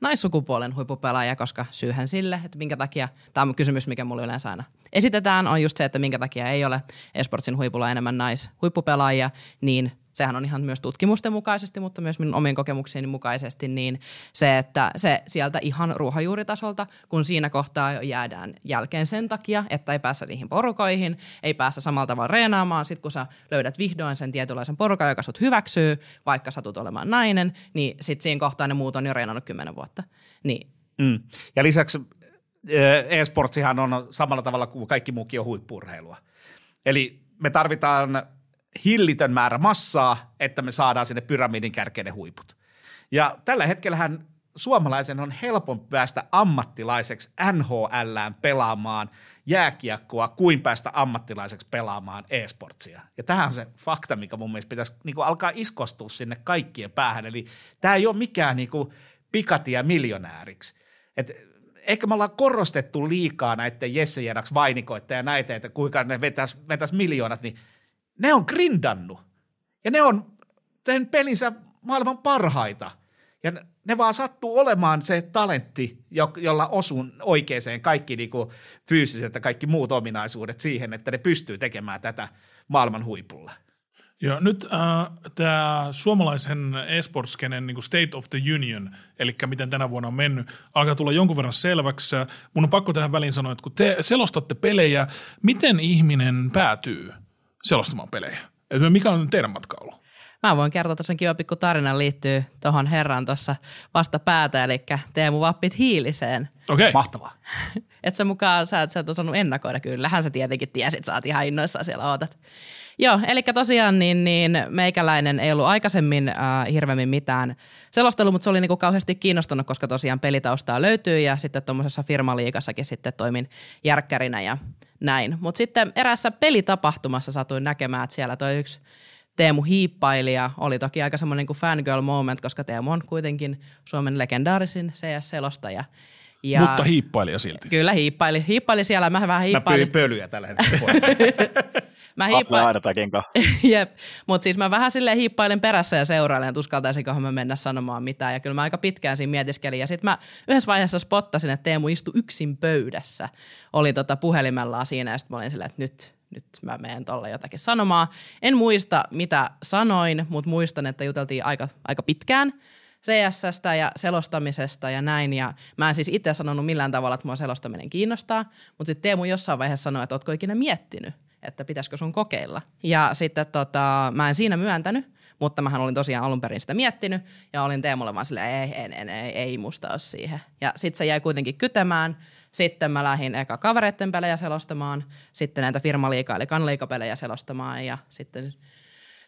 C: naissukupuolen huippupelaajia, koska syyhän sille, että minkä takia, tämä on kysymys, mikä mulle yleensä aina esitetään, on just se, että minkä takia ei ole esportsin huipulla enemmän naishuippupelaajia, niin sehän on ihan myös tutkimusten mukaisesti, mutta myös minun omien kokemuksieni mukaisesti, niin se, että se sieltä ihan ruohonjuuritasolta, kun siinä kohtaa jo jäädään jälkeen sen takia, että ei päässä niihin porukoihin, ei päässä samalla tavalla reenaamaan, sitten kun sä löydät vihdoin sen tietynlaisen porukan, joka sut hyväksyy, vaikka satut olemaan nainen, niin sitten siinä kohtaa ne muut on jo reenannut kymmenen vuotta. Niin.
E: Mm. Ja lisäksi e-sportsihan on samalla tavalla kuin kaikki muukin on huippurheilua. Eli me tarvitaan hillitön määrä massaa, että me saadaan sinne pyramidin kärkeen huiput. Ja tällä hetkellähän suomalaisen on helpompi päästä ammattilaiseksi NHLään pelaamaan jääkiekkoa kuin päästä ammattilaiseksi pelaamaan e-sportsia. Ja tähän on se fakta, mikä mun mielestä pitäisi niin kuin alkaa iskostua sinne kaikkien päähän. Eli tämä ei ole mikään niin kuin pikatia miljonääriksi. Et ehkä me ollaan korostettu liikaa näiden Jesse Jedaks vainikoita ja näitä, että kuinka ne vetäisi vetäis miljoonat, niin – ne on grindannut. Ja ne on tehnyt pelinsä maailman parhaita. Ja ne vaan sattuu olemaan se talentti, jolla osun oikeaan kaikki niin kuin fyysiset ja kaikki muut ominaisuudet siihen, että ne pystyy tekemään tätä maailman huipulla.
D: Joo, nyt äh, tämä suomalaisen esportskenen niin State of the Union, eli miten tänä vuonna on mennyt, alkaa tulla jonkun verran selväksi. Mun on pakko tähän väliin sanoa, että kun te selostatte pelejä, miten ihminen päätyy selostamaan pelejä? Et mikä on teidän matka ollut?
C: Mä voin kertoa, että kiva pikku tarina liittyy tuohon herran tuossa vasta päätä, eli Teemu Vappit Hiiliseen.
D: Okei. Okay.
E: Mahtavaa. *laughs*
C: et sä mukaan, sä et, sä et osannut ennakoida, kyllähän sä tietenkin tiesit, sä oot ihan innoissaan siellä ootat. Joo, eli tosiaan niin, niin meikäläinen ei ollut aikaisemmin äh, hirveämmin mitään selostelu, mutta se oli niinku kauheasti kiinnostunut, koska tosiaan pelitaustaa löytyy ja sitten tuommoisessa firmaliikassakin sitten toimin järkkärinä ja näin. Mutta sitten erässä pelitapahtumassa satuin näkemään, että siellä toi yksi Teemu hiippailija oli toki aika semmoinen kuin fangirl moment, koska Teemu on kuitenkin Suomen legendaarisin CS-selostaja.
D: Ja Mutta hiippailija silti.
C: Kyllä hiippaili. Hiippaili siellä, mä vähän hiippailin.
E: Mä pölyä tällä hetkellä *laughs*
C: Mä hiippa... *laughs* Jep, mutta siis mä vähän silleen hiippailin perässä ja seurailen, että uskaltaisinkohan mä mennä sanomaan mitään. Ja kyllä mä aika pitkään siinä mietiskelin. Ja sitten mä yhdessä vaiheessa spottasin, että Teemu istui yksin pöydässä. Oli tota puhelimellaan siinä ja sitten mä olin silleen, että nyt, nyt mä menen tolle jotakin sanomaan. En muista, mitä sanoin, mutta muistan, että juteltiin aika, aika pitkään CSstä ja selostamisesta ja näin. Ja mä en siis itse sanonut millään tavalla, että mua selostaminen kiinnostaa, mutta sitten Teemu jossain vaiheessa sanoi, että ootko ikinä miettinyt, että pitäisikö sun kokeilla. Ja sitten tota, mä en siinä myöntänyt, mutta mä olin tosiaan alun perin sitä miettinyt ja olin Teemulle vaan silleen, ei, ei, ei, ei, ei musta ole siihen. Ja sitten se jäi kuitenkin kytemään. Sitten mä lähdin eka kavereiden pelejä selostamaan, sitten näitä firmaliika- eli kanliikapelejä selostamaan ja sitten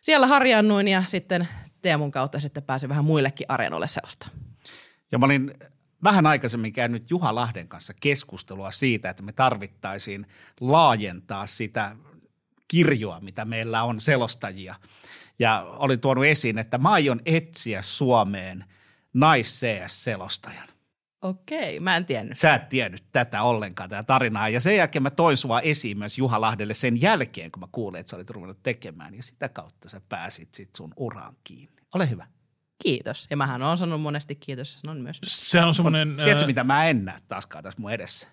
C: siellä harjannuin ja sitten Teemun kautta sitten pääsin vähän muillekin areenoille selostamaan.
E: Ja mä olin vähän aikaisemmin käynyt Juha Lahden kanssa keskustelua siitä, että me tarvittaisiin laajentaa sitä kirjoa, mitä meillä on selostajia. Ja olin tuonut esiin, että mä aion etsiä Suomeen nais-CS-selostajan.
C: Okei, mä en tiennyt.
E: Sä et tiennyt tätä ollenkaan, tätä tarinaa. Ja sen jälkeen mä toin sua esiin myös Juha Lahdelle sen jälkeen, kun mä kuulin, että sä olit ruvennut tekemään. Ja sitä kautta sä pääsit sit sun uraan kiinni. Ole hyvä.
C: Kiitos. Ja mähän on sanonut monesti kiitos ja sanon myös.
D: Sehän on semmoinen...
E: Tiedätkö, ää... mitä mä en näe taaskaan tässä mun edessä?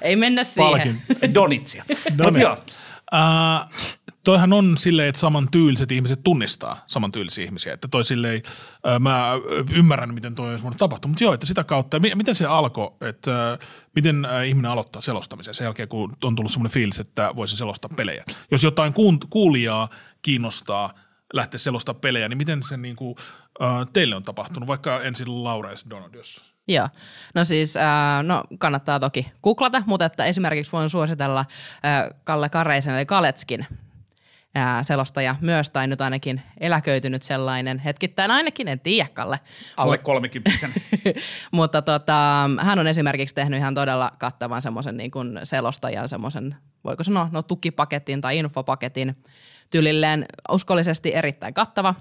C: Ei mennä siihen.
E: Donitsia. Donit. joo.
D: Uh, toihan on silleen, että samantyyliset ihmiset tunnistaa samantyylisiä ihmisiä. Että toi silleen, uh, mä ymmärrän, miten toi olisi voinut tapahtua. Mutta joo, että sitä kautta, miten se alkoi, että uh, miten uh, ihminen aloittaa selostamisen sen jälkeen, kun on tullut semmoinen fiilis, että voisin selostaa pelejä. Jos jotain kuulijaa kiinnostaa – lähteä selostaa pelejä, niin miten se niin kuin, äh, teille on tapahtunut, vaikka ensin Laura ja Donald, jos...
C: Joo, no siis äh, no kannattaa toki googlata, mutta että esimerkiksi voin suositella äh, Kalle Kareisen eli Kaletskin ää, selostaja myös, tai nyt ainakin eläköitynyt sellainen hetkittäin ainakin, en tiedä Kalle.
E: Alle kolmikymppisen. *laughs*
C: Mutta tota, hän on esimerkiksi tehnyt ihan todella kattavan semmoisen niin kuin selostajan, semmoisen, voiko sanoa, no tukipaketin tai infopaketin, tyylilleen uskollisesti erittäin kattava,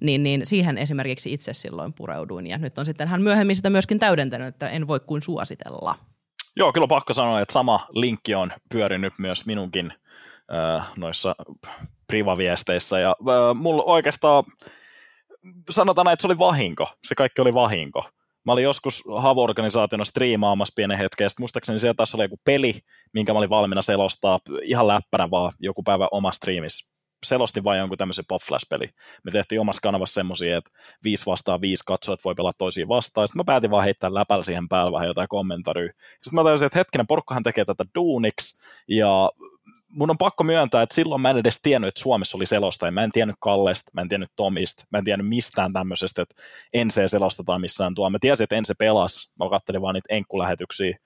C: niin, niin siihen esimerkiksi itse silloin pureuduin. Ja nyt on sitten hän myöhemmin sitä myöskin täydentänyt, että en voi kuin suositella.
B: Joo, kyllä pakko sanoa, että sama linkki on pyörinyt myös minunkin äh, noissa privaviesteissä. Ja äh, mulla oikeastaan sanotaan, että se oli vahinko. Se kaikki oli vahinko. Mä olin joskus Havo-organisaationa striimaamassa pienen hetken, ja muistaakseni siellä taas oli joku peli, minkä mä olin valmiina selostaa ihan läppänä vaan joku päivä oma striimissä selostin vain jonkun tämmöisen pop peli Me tehtiin omassa kanavassa semmoisia, että viisi vastaan viisi katsojat voi pelata toisiin vastaan. Sitten mä päätin vaan heittää läpällä siihen päälle vähän jotain kommentaryä. Sitten mä tajusin, että hetkinen, porukkahan tekee tätä duuniksi, ja mun on pakko myöntää, että silloin mä en edes tiennyt, että Suomessa oli selostaja. Mä en tiennyt Kallesta, mä en tiennyt Tomista, mä en tiennyt mistään tämmöisestä, että Ense selostetaan missään tuo. Mä tiesin, että Ense pelas, mä katselin vaan niitä enkkulähetyksiä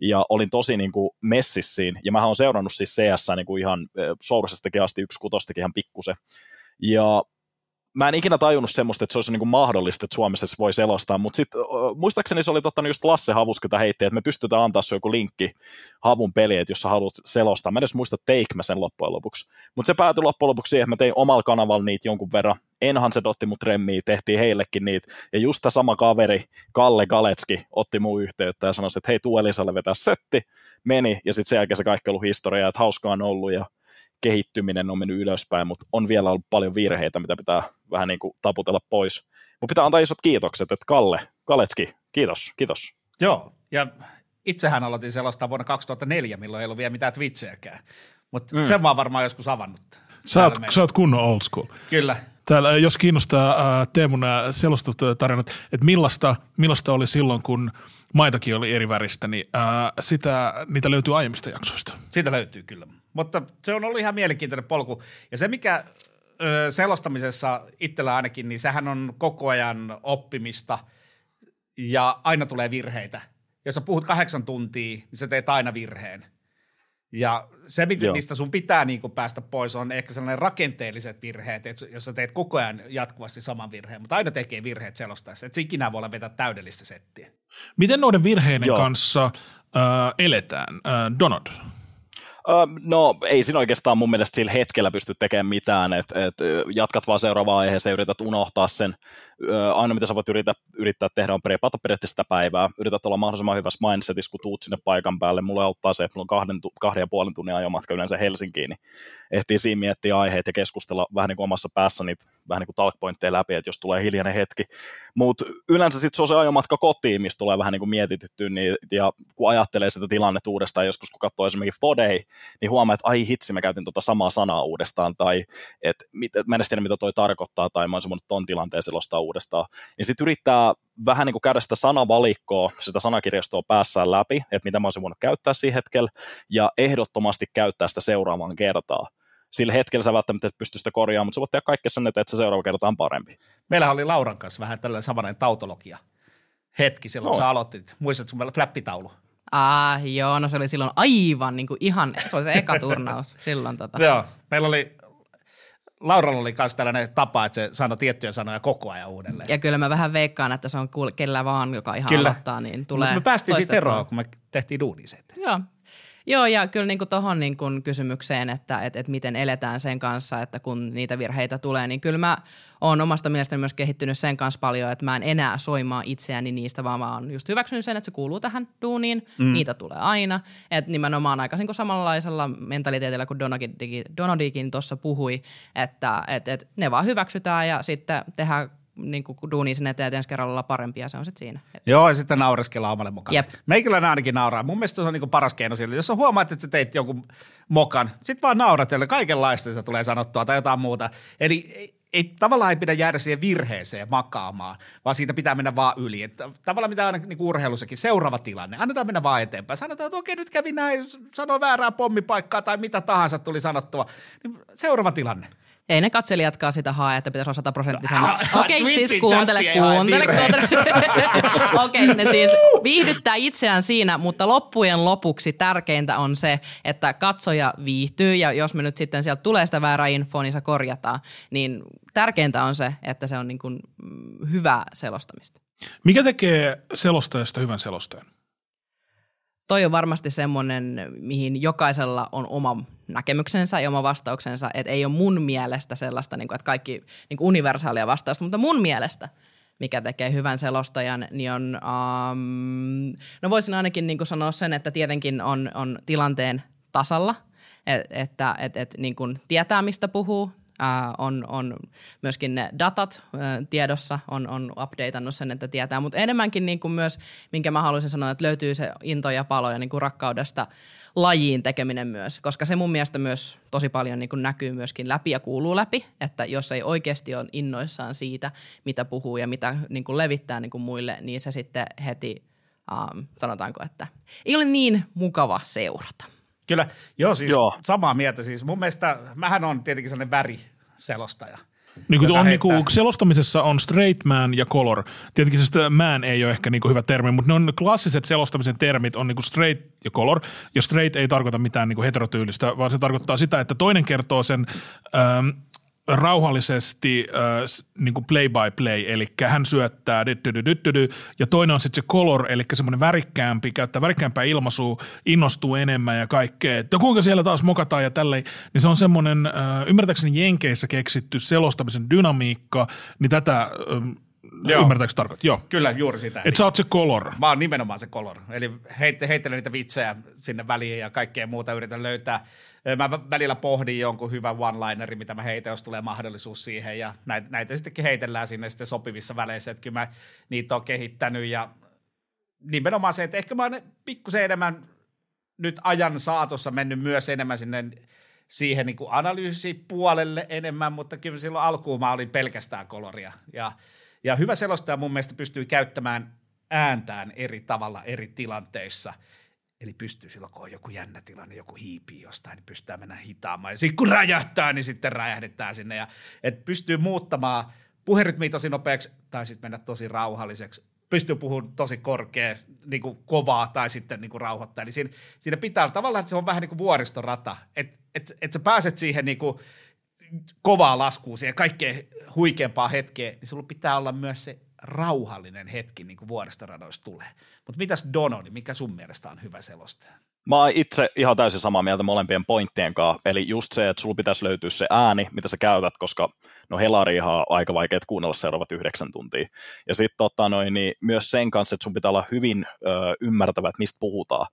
B: ja olin tosi niin kuin messissiin. Ja mä oon seurannut siis CS niin kuin ihan Sourcestakin asti yksi kutostakin ihan pikkusen. Ja mä en ikinä tajunnut semmoista, että se olisi niin kuin mahdollista, että Suomessa se voi selostaa, mutta sitten muistaakseni se oli totta, niin just Lasse Havusketa heitti, että me pystytään antaa se joku linkki Havun peliin, että jos sä haluat selostaa. Mä en edes muista, teikö mä sen loppujen lopuksi. Mutta se päätyi loppujen lopuksi siihen, että mä tein omalla kanavalla niitä jonkun verran. Enhan se otti mut remmiin, tehtiin heillekin niitä. Ja just tämä sama kaveri, Kalle Galetski, otti muu yhteyttä ja sanoi, että hei, tuu Elisalle vetää setti. Meni, ja sitten sen jälkeen se kaikki ollut historiaa, että hauskaa on ollut, ja kehittyminen on mennyt ylöspäin, mutta on vielä ollut paljon virheitä, mitä pitää vähän niin kuin taputella pois. Mutta pitää antaa isot kiitokset, että Kalle, Kaletski, kiitos, kiitos.
E: Joo, ja itsehän aloitin selostaa vuonna 2004, milloin ei ollut vielä mitään Twitchejäkään. Mutta mm. sen mä oon varmaan joskus avannut.
D: Sä oot, sä oot kunnon old school.
E: Kyllä.
D: Täällä, jos kiinnostaa äh, Teemun nämä selostustarinat, että millaista, millaista oli silloin, kun maitakin oli eri väristä, niin äh, sitä, niitä löytyy aiemmista jaksoista.
E: Siitä löytyy kyllä. Mutta se on ollut ihan mielenkiintoinen polku. Ja se, mikä ö, selostamisessa itsellä ainakin, niin sehän on koko ajan oppimista ja aina tulee virheitä. Jos sä puhut kahdeksan tuntia, niin sä teet aina virheen. Ja se, mistä sun pitää niin kuin päästä pois, on ehkä sellainen rakenteelliset virheet, että jos sä teet koko ajan jatkuvasti saman virheen, mutta aina tekee virheet selostaessa, että ikinä voi olla vetää täydellistä settiä.
D: Miten noiden virheiden Joo. kanssa äh, eletään? Äh, Donald,
B: no ei siinä oikeastaan mun mielestä sillä hetkellä pysty tekemään mitään, että et, jatkat vaan seuraavaan aiheeseen, yrität unohtaa sen. Aina mitä sä voit yrittää, yrittää tehdä on prepata periaatteessa sitä päivää, yrität olla mahdollisimman hyvässä mindsetissä, kun tuut sinne paikan päälle. Mulle auttaa se, että mulla on kahden, kahden ja puolen tunnin ajomatka yleensä Helsinkiin, niin ehtii siinä miettiä aiheet ja keskustella vähän niin kuin omassa päässä niitä vähän niin kuin talkpointteja läpi, että jos tulee hiljainen hetki. Mutta yleensä sitten se on se ajomatka kotiin, mistä tulee vähän niin kuin mietitytty, niin, ja kun ajattelee sitä tilannetta uudestaan, joskus kun katsoo esimerkiksi Fodei, niin huomaa, että ai hitsi, mä käytin tuota samaa sanaa uudestaan, tai että et, mä en tiedä, mitä toi tarkoittaa, tai mä voinut ton tilanteen selostaa uudestaan. Niin sitten yrittää vähän niin kuin käydä sitä sanavalikkoa, sitä sanakirjastoa päässään läpi, että mitä mä olisin voinut käyttää siinä hetkellä, ja ehdottomasti käyttää sitä seuraavan kertaa sillä hetkellä sä välttämättä pysty sitä korjaamaan, mutta sä voit tehdä kaikkea sen että se seuraava kerta on parempi.
E: Meillä oli Lauran kanssa vähän tällainen samainen tautologia hetki silloin, no. kun sä aloitit. Muistatko, meillä flappitaulu?
C: Ah, joo, no se oli silloin aivan niin kuin ihan, se oli se eka turnaus *laughs* silloin. Tota.
E: joo, meillä oli Lauralla oli myös tällainen tapa, että se sanoi tiettyjä sanoja koko ajan uudelleen.
C: Ja kyllä mä vähän veikkaan, että se on kellä vaan, joka ihan kyllä. aloittaa, niin tulee
E: Mutta me päästiin siitä eroon, kun me tehtiin duunia
C: Joo, Joo, ja kyllä niin tuohon niin kysymykseen, että et, et miten eletään sen kanssa, että kun niitä virheitä tulee, niin kyllä mä oon omasta mielestäni myös kehittynyt sen kanssa paljon, että mä en enää soimaa itseäni niistä, vaan mä oon just hyväksynyt sen, että se kuuluu tähän duuniin, mm. niitä tulee aina. Että nimenomaan aika niin samanlaisella mentaliteetillä kuin Donodikin tuossa puhui, että et, et ne vaan hyväksytään ja sitten tehdään niin kuin duuni sinne eteen, että ensi kerralla parempi ja se on sitten siinä.
E: Joo, ja sitten naureskellaan omalle mukaan. Jep. Meikäläinen ainakin nauraa. Mun mielestä se on niin paras keino sille. Jos sä huomaat, että sä teit jonkun mokan, sit vaan naurat, ja kaikenlaista se tulee sanottua tai jotain muuta. Eli ei, tavallaan ei pidä jäädä siihen virheeseen makaamaan, vaan siitä pitää mennä vaan yli. Että tavallaan mitä aina niin urheilussakin, seuraava tilanne, annetaan mennä vaan eteenpäin. Sanotaan, että okei, nyt kävi näin, sanoi väärää pommipaikkaa tai mitä tahansa tuli sanottua. Niin seuraava tilanne.
C: Ei ne katselijatkaan sitä hae, että pitäisi olla sataprosenttisen. Okei, okay, siis kuuntele, kuuntele, kuuntele. *laughs* Okei, okay, ne siis viihdyttää itseään siinä, mutta loppujen lopuksi tärkeintä on se, että katsoja viihtyy ja jos me nyt sitten sieltä tulee sitä väärää infoa, niin se korjataan. Niin tärkeintä on se, että se on niin kuin mm, hyvää selostamista.
D: Mikä tekee selostajasta hyvän selostajan?
C: Toi on varmasti semmoinen, mihin jokaisella on oma näkemyksensä ja oma vastauksensa, että ei ole mun mielestä sellaista, niin kuin, että kaikki niin kuin universaalia vastausta, mutta mun mielestä mikä tekee hyvän selostajan, niin on, um, no voisin ainakin niin kuin sanoa sen, että tietenkin on, on tilanteen tasalla, et, että et, et, niin kuin tietää, mistä puhuu, on, on myöskin ne datat tiedossa, on, on updateannut sen, että tietää, mutta enemmänkin niin kuin myös, minkä mä haluaisin sanoa, että löytyy se into ja palo ja niin kuin rakkaudesta lajiin tekeminen myös, koska se mun mielestä myös tosi paljon niin kuin näkyy myöskin läpi ja kuuluu läpi, että jos ei oikeasti ole innoissaan siitä, mitä puhuu ja mitä niin kuin levittää niin kuin muille, niin se sitten heti um, sanotaanko, että ei ole niin mukava seurata.
E: Kyllä, joo siis joo. samaa mieltä. Siis mun mielestä, mähän on tietenkin sellainen väriselostaja.
D: Niin kuin on, niin kuin, selostamisessa on straight man ja color. Tietenkin se man ei ole ehkä niin kuin hyvä termi, mutta ne on klassiset selostamisen termit on niin kuin straight ja color. Ja straight ei tarkoita mitään niin kuin heterotyylistä, vaan se tarkoittaa sitä, että toinen kertoo sen ähm, rauhallisesti äh, niin kuin play by play, eli hän syöttää ja toinen on sitten se color, eli semmoinen värikkäämpi, käyttää värikkäämpää ilmaisua, innostuu enemmän ja kaikkea, että kuinka siellä taas mokataan ja tälleen, niin se on semmoinen, äh, ymmärtääkseni Jenkeissä keksitty selostamisen dynamiikka, niin tätä äh, Joo. Ymmärtääkö tarkoitat? Joo.
E: Kyllä, juuri sitä.
D: Että sä oot se color.
E: Mä oon nimenomaan se color. Eli heit, heittelen niitä vitsejä sinne väliin ja kaikkea muuta yritän löytää. Mä välillä pohdin jonkun hyvän one-lineri, mitä mä heitän, jos tulee mahdollisuus siihen. Ja näitä, näitä sittenkin heitellään sinne sitten sopivissa väleissä, että kyllä mä niitä oon kehittänyt. Ja nimenomaan se, että ehkä mä oon pikkusen enemmän nyt ajan saatossa mennyt myös enemmän sinne siihen niin analyysipuolelle enemmän, mutta kyllä silloin alkuun mä olin pelkästään koloria. Ja, ja hyvä selostaja mun mielestä pystyy käyttämään ääntään eri tavalla eri tilanteissa. Eli pystyy silloin, kun on joku jännä tilanne, joku hiipii jostain, niin pystyy mennä hitaamaan. Ja sitten kun räjähtää, niin sitten räjähdetään sinne. Ja, et pystyy muuttamaan puherytmiä tosi nopeaksi tai sitten mennä tosi rauhalliseksi pystyy puhumaan tosi korkea, niin kuin kovaa tai sitten niin kuin rauhoittaa. Eli siinä, siinä pitää tavallaan, että se on vähän niin kuin vuoristorata, että et, et sä pääset siihen niin kuin kovaa laskuun, siihen kaikkein huikeampaan hetkeen, niin sulla pitää olla myös se rauhallinen hetki, niin kuin vuoristoradoista tulee. Mutta mitäs Dono, niin mikä sun mielestä on hyvä selostaja?
B: Mä oon itse ihan täysin samaa mieltä molempien pointtien kanssa, eli just se, että sulla pitäisi löytyä se ääni, mitä sä käytät, koska no Helari ihan aika vaikea kuunnella seuraavat yhdeksän tuntia. Ja sitten tota niin myös sen kanssa, että sun pitää olla hyvin ö, ymmärtävä, että mistä puhutaan.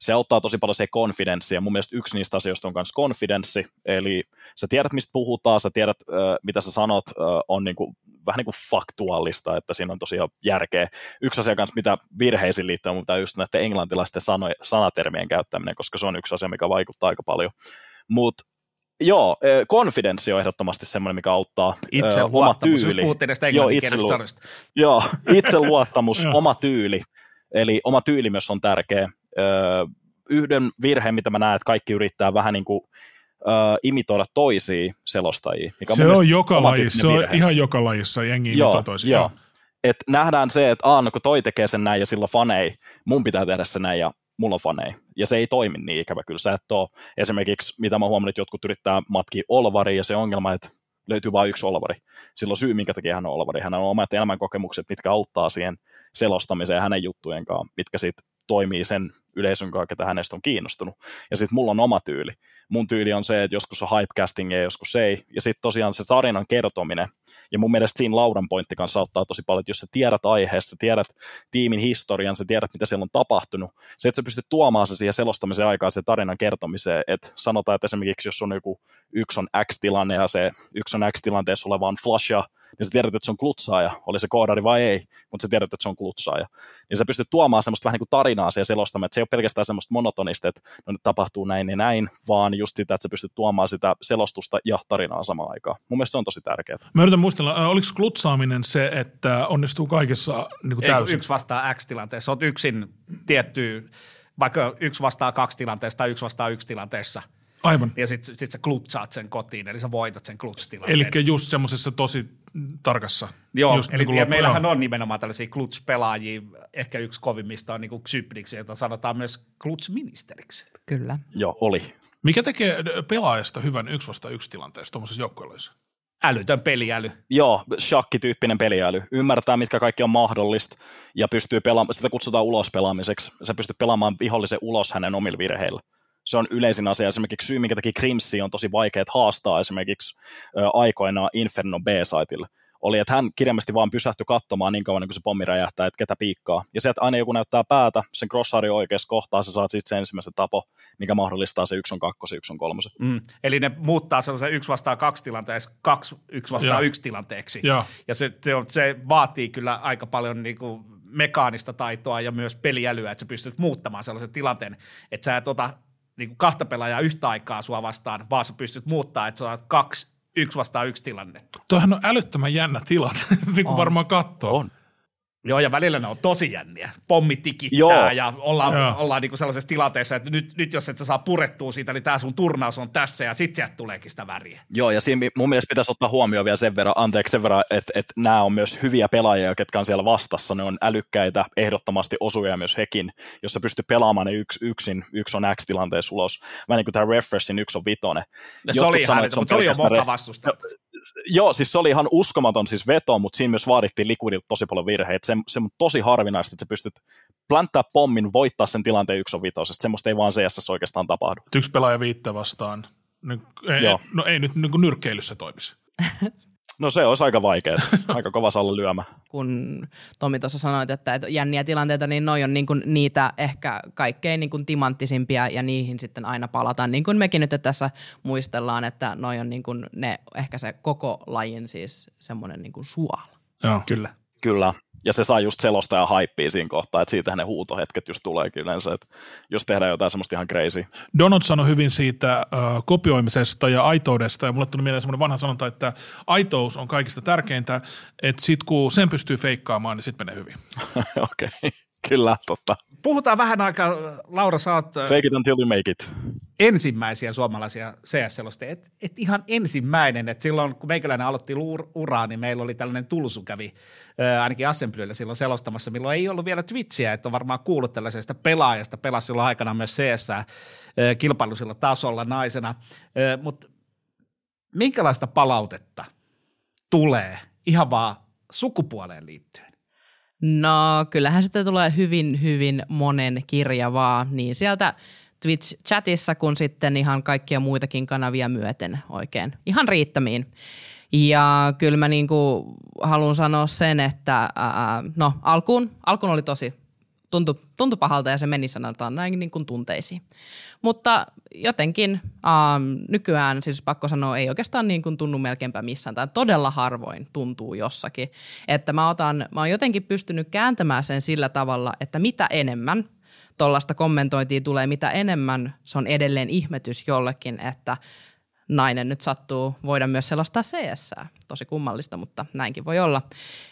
B: Se auttaa tosi paljon se konfidenssi, ja mun mielestä yksi niistä asioista on myös konfidenssi, eli sä tiedät, mistä puhutaan, sä tiedät, ö, mitä sä sanot, ö, on niinku vähän niin kuin faktuaalista, että siinä on tosiaan järkeä. Yksi asia kanssa, mitä virheisiin liittyy, mutta just näiden englantilaisten sano, sanatermien käyttäminen, koska se on yksi asia, mikä vaikuttaa aika paljon. Mutta Joo, konfidenssi on ehdottomasti semmoinen, mikä auttaa.
E: Itse oma tyyli. Jos joo, itse,
B: joo, itseluottamus, *laughs* oma tyyli. Eli oma tyyli myös on tärkeä. Yhden virheen, mitä mä näen, että kaikki yrittää vähän niin kuin uh, imitoida toisia selostajia.
D: Mikä se on joka lajissa, se on ihan joka lajissa jengi imitoi toisia. Joo.
B: Et nähdään se, että aah, no kun toi tekee sen näin ja sillä fanei, mun pitää tehdä se näin ja mulla on fanei. Ja se ei toimi niin ikävä kyllä. Sä et ole esimerkiksi, mitä mä huomannut, että jotkut yrittää matkia olvari ja se ongelma, että löytyy vain yksi olvari. Silloin syy, minkä takia hän on olvari. Hän on omat elämänkokemukset, mitkä auttaa siihen selostamiseen hänen juttujen kanssa, mitkä sitten toimii sen yleisön kanssa, ketä hänestä on kiinnostunut. Ja sitten mulla on oma tyyli mun tyyli on se, että joskus on hypecasting ja joskus ei. Ja sitten tosiaan se tarinan kertominen. Ja mun mielestä siinä Lauran pointti kanssa auttaa tosi paljon, että jos sä tiedät aiheesta, tiedät tiimin historian, sä tiedät, mitä siellä on tapahtunut, se, että sä pystyt tuomaan se siihen selostamisen aikaan se tarinan kertomiseen, että sanotaan, että esimerkiksi jos on joku yksi on X-tilanne ja se yksi on X-tilanteessa oleva on flasha, niin sä tiedät, että se on klutsaaja, oli se koodari vai ei, mutta sä tiedät, että se on klutsaaja. Niin sä pystyt tuomaan semmoista vähän niin kuin tarinaa siihen selostamaan, että se ei ole pelkästään semmoista monotonista, että no nyt tapahtuu näin ja näin, vaan just sitä, että sä pystyt tuomaan sitä selostusta ja tarinaa samaan aikaan. Mun mielestä se on tosi tärkeää.
D: Mä yritän muistella, oliko klutsaaminen se, että onnistuu kaikessa niin kuin täysin?
E: Ei, yksi vastaa X-tilanteessa. Oot yksin tietty, vaikka yksi vastaa kaksi tilanteessa tai yksi vastaa yksi tilanteessa –
D: Aivan.
E: Ja sitten sit sä klutsaat sen kotiin, eli sä voitat sen klutstilanteen.
D: Eli just semmoisessa tosi tarkassa.
E: Joo,
D: just
E: eli niin ja meillähän on nimenomaan tällaisia kluts-pelaajia, ehkä yksi kovimmista on niin Xypniksi, jota sanotaan myös kluts-ministeriksi.
C: Kyllä.
B: Joo, oli.
D: Mikä tekee pelaajasta hyvän yksi vasta yksi tilanteessa tuommoisessa joukkueessa?
E: Älytön peliäly.
B: Joo, shakkityyppinen peliäly. Ymmärtää, mitkä kaikki on mahdollista ja pystyy pelaamaan, sitä kutsutaan ulos pelaamiseksi. Sä pystyt pelaamaan vihollisen ulos hänen omilla virheillä se on yleisin asia. Esimerkiksi syy, minkä takia Crimsi on tosi vaikea haastaa esimerkiksi aikoinaan Inferno B-saitilla, oli, että hän kirjaimesti vaan pysähtyi katsomaan niin kauan, niin kun se pommi räjähtää, että ketä piikkaa. Ja sieltä aina joku näyttää päätä, sen crosshairi oikeassa kohtaa, sä saat sitten se ensimmäisen tapo, mikä mahdollistaa se yksi on kakkosen, yksi on kolmosen.
E: Mm. Eli ne muuttaa sellaisen yksi vastaan kaksi tilanteessa, kaksi yksi vastaan ja. yksi tilanteeksi. Ja, ja se, se, se, vaatii kyllä aika paljon niin kuin mekaanista taitoa ja myös peliälyä, että sä pystyt muuttamaan sellaisen tilanteen, että sä et ota niin kuin kahta pelaajaa yhtä aikaa sua vastaan, vaan sä pystyt muuttaa, että sä oot kaksi yksi vastaan yksi tilannetta.
D: Tuohan on älyttömän jännä tilanne, *laughs* niin kuin varmaan katsoo.
B: On.
E: Joo, ja välillä ne on tosi jänniä. Pommi tikittää Joo. ja ollaan, Joo. ollaan niinku sellaisessa tilanteessa, että nyt, nyt jos et sä saa purettua siitä, niin tämä sun turnaus on tässä ja sitten sieltä tuleekin sitä väriä.
B: Joo, ja siinä mun mielestä pitäisi ottaa huomioon vielä sen verran, anteeksi sen verran, että, että nämä on myös hyviä pelaajia, ketkä on siellä vastassa. Ne on älykkäitä, ehdottomasti osuja myös hekin, jos sä pystyt pelaamaan ne yks, yksin, yksi on X-tilanteessa ulos. Vähän niin kuin tämä Refreshin yksi on vitonen.
E: se oli ihan, mutta se oli jo vastusta.
B: Joo, siis se oli ihan uskomaton siis veto, mutta siinä myös vaadittiin Liquidilta tosi paljon virheitä. Se, se on tosi harvinaista, että sä pystyt planttaa pommin, voittaa sen tilanteen yksi on vitosesta. Semmoista ei vaan CS oikeastaan tapahdu.
D: Yksi pelaaja viittä vastaan. Ei, Joo. No ei nyt niin nyrkkeilyssä toimisi. *laughs*
B: No se olisi aika vaikea, *laughs* aika kova salla lyömä.
C: Kun Tomi tuossa sanoit, että, että jänniä tilanteita, niin noi on niin kuin niitä ehkä kaikkein niin kuin timanttisimpia ja niihin sitten aina palataan. Niin kuin mekin nyt tässä muistellaan, että noi on niin kuin ne ehkä se koko lajin siis semmoinen niin kuin suola.
E: Joo. Kyllä.
B: Kyllä, ja se saa just selosta ja haippia siinä kohtaa, että siitähän ne huutohetket just tulee yleensä, että jos tehdään jotain semmoista ihan crazy.
D: Donald sanoi hyvin siitä äh, kopioimisesta ja aitoudesta, ja mulle tuli mieleen semmoinen vanha sanonta, että aitous on kaikista tärkeintä, että sit kun sen pystyy feikkaamaan, niin sit menee hyvin. *laughs*
B: Okei. Okay. Kyllä, totta.
E: Puhutaan vähän aikaa, Laura, sä oot
B: Fake it until you make it.
E: ensimmäisiä suomalaisia CS-selostajia. Et, et ihan ensimmäinen, että silloin kun meikäläinen aloitti uraa, niin meillä oli tällainen Tulsu kävi ää, ainakin Assemblyllä silloin selostamassa, milloin ei ollut vielä Twitchiä, että on varmaan kuullut tällaisesta pelaajasta, pelasi silloin aikana myös CS kilpailusilla tasolla naisena, mutta minkälaista palautetta tulee ihan vaan sukupuoleen liittyen?
C: No kyllähän sitä tulee hyvin, hyvin monen kirjavaa, niin sieltä Twitch-chatissa kuin sitten ihan kaikkia muitakin kanavia myöten oikein ihan riittämiin. Ja kyllä mä niinku haluan sanoa sen, että ää, no alkuun, alkuun oli tosi, tuntui, tuntui pahalta ja se meni sanotaan näin niin kuin tunteisiin. Mutta jotenkin ähm, nykyään, siis pakko sanoa, ei oikeastaan niin kuin tunnu melkeinpä missään, tai todella harvoin tuntuu jossakin. Että mä, otan, mä oon jotenkin pystynyt kääntämään sen sillä tavalla, että mitä enemmän tuollaista kommentointia tulee, mitä enemmän se on edelleen ihmetys jollekin, että nainen nyt sattuu voida myös selostaa CS. Tosi kummallista, mutta näinkin voi olla.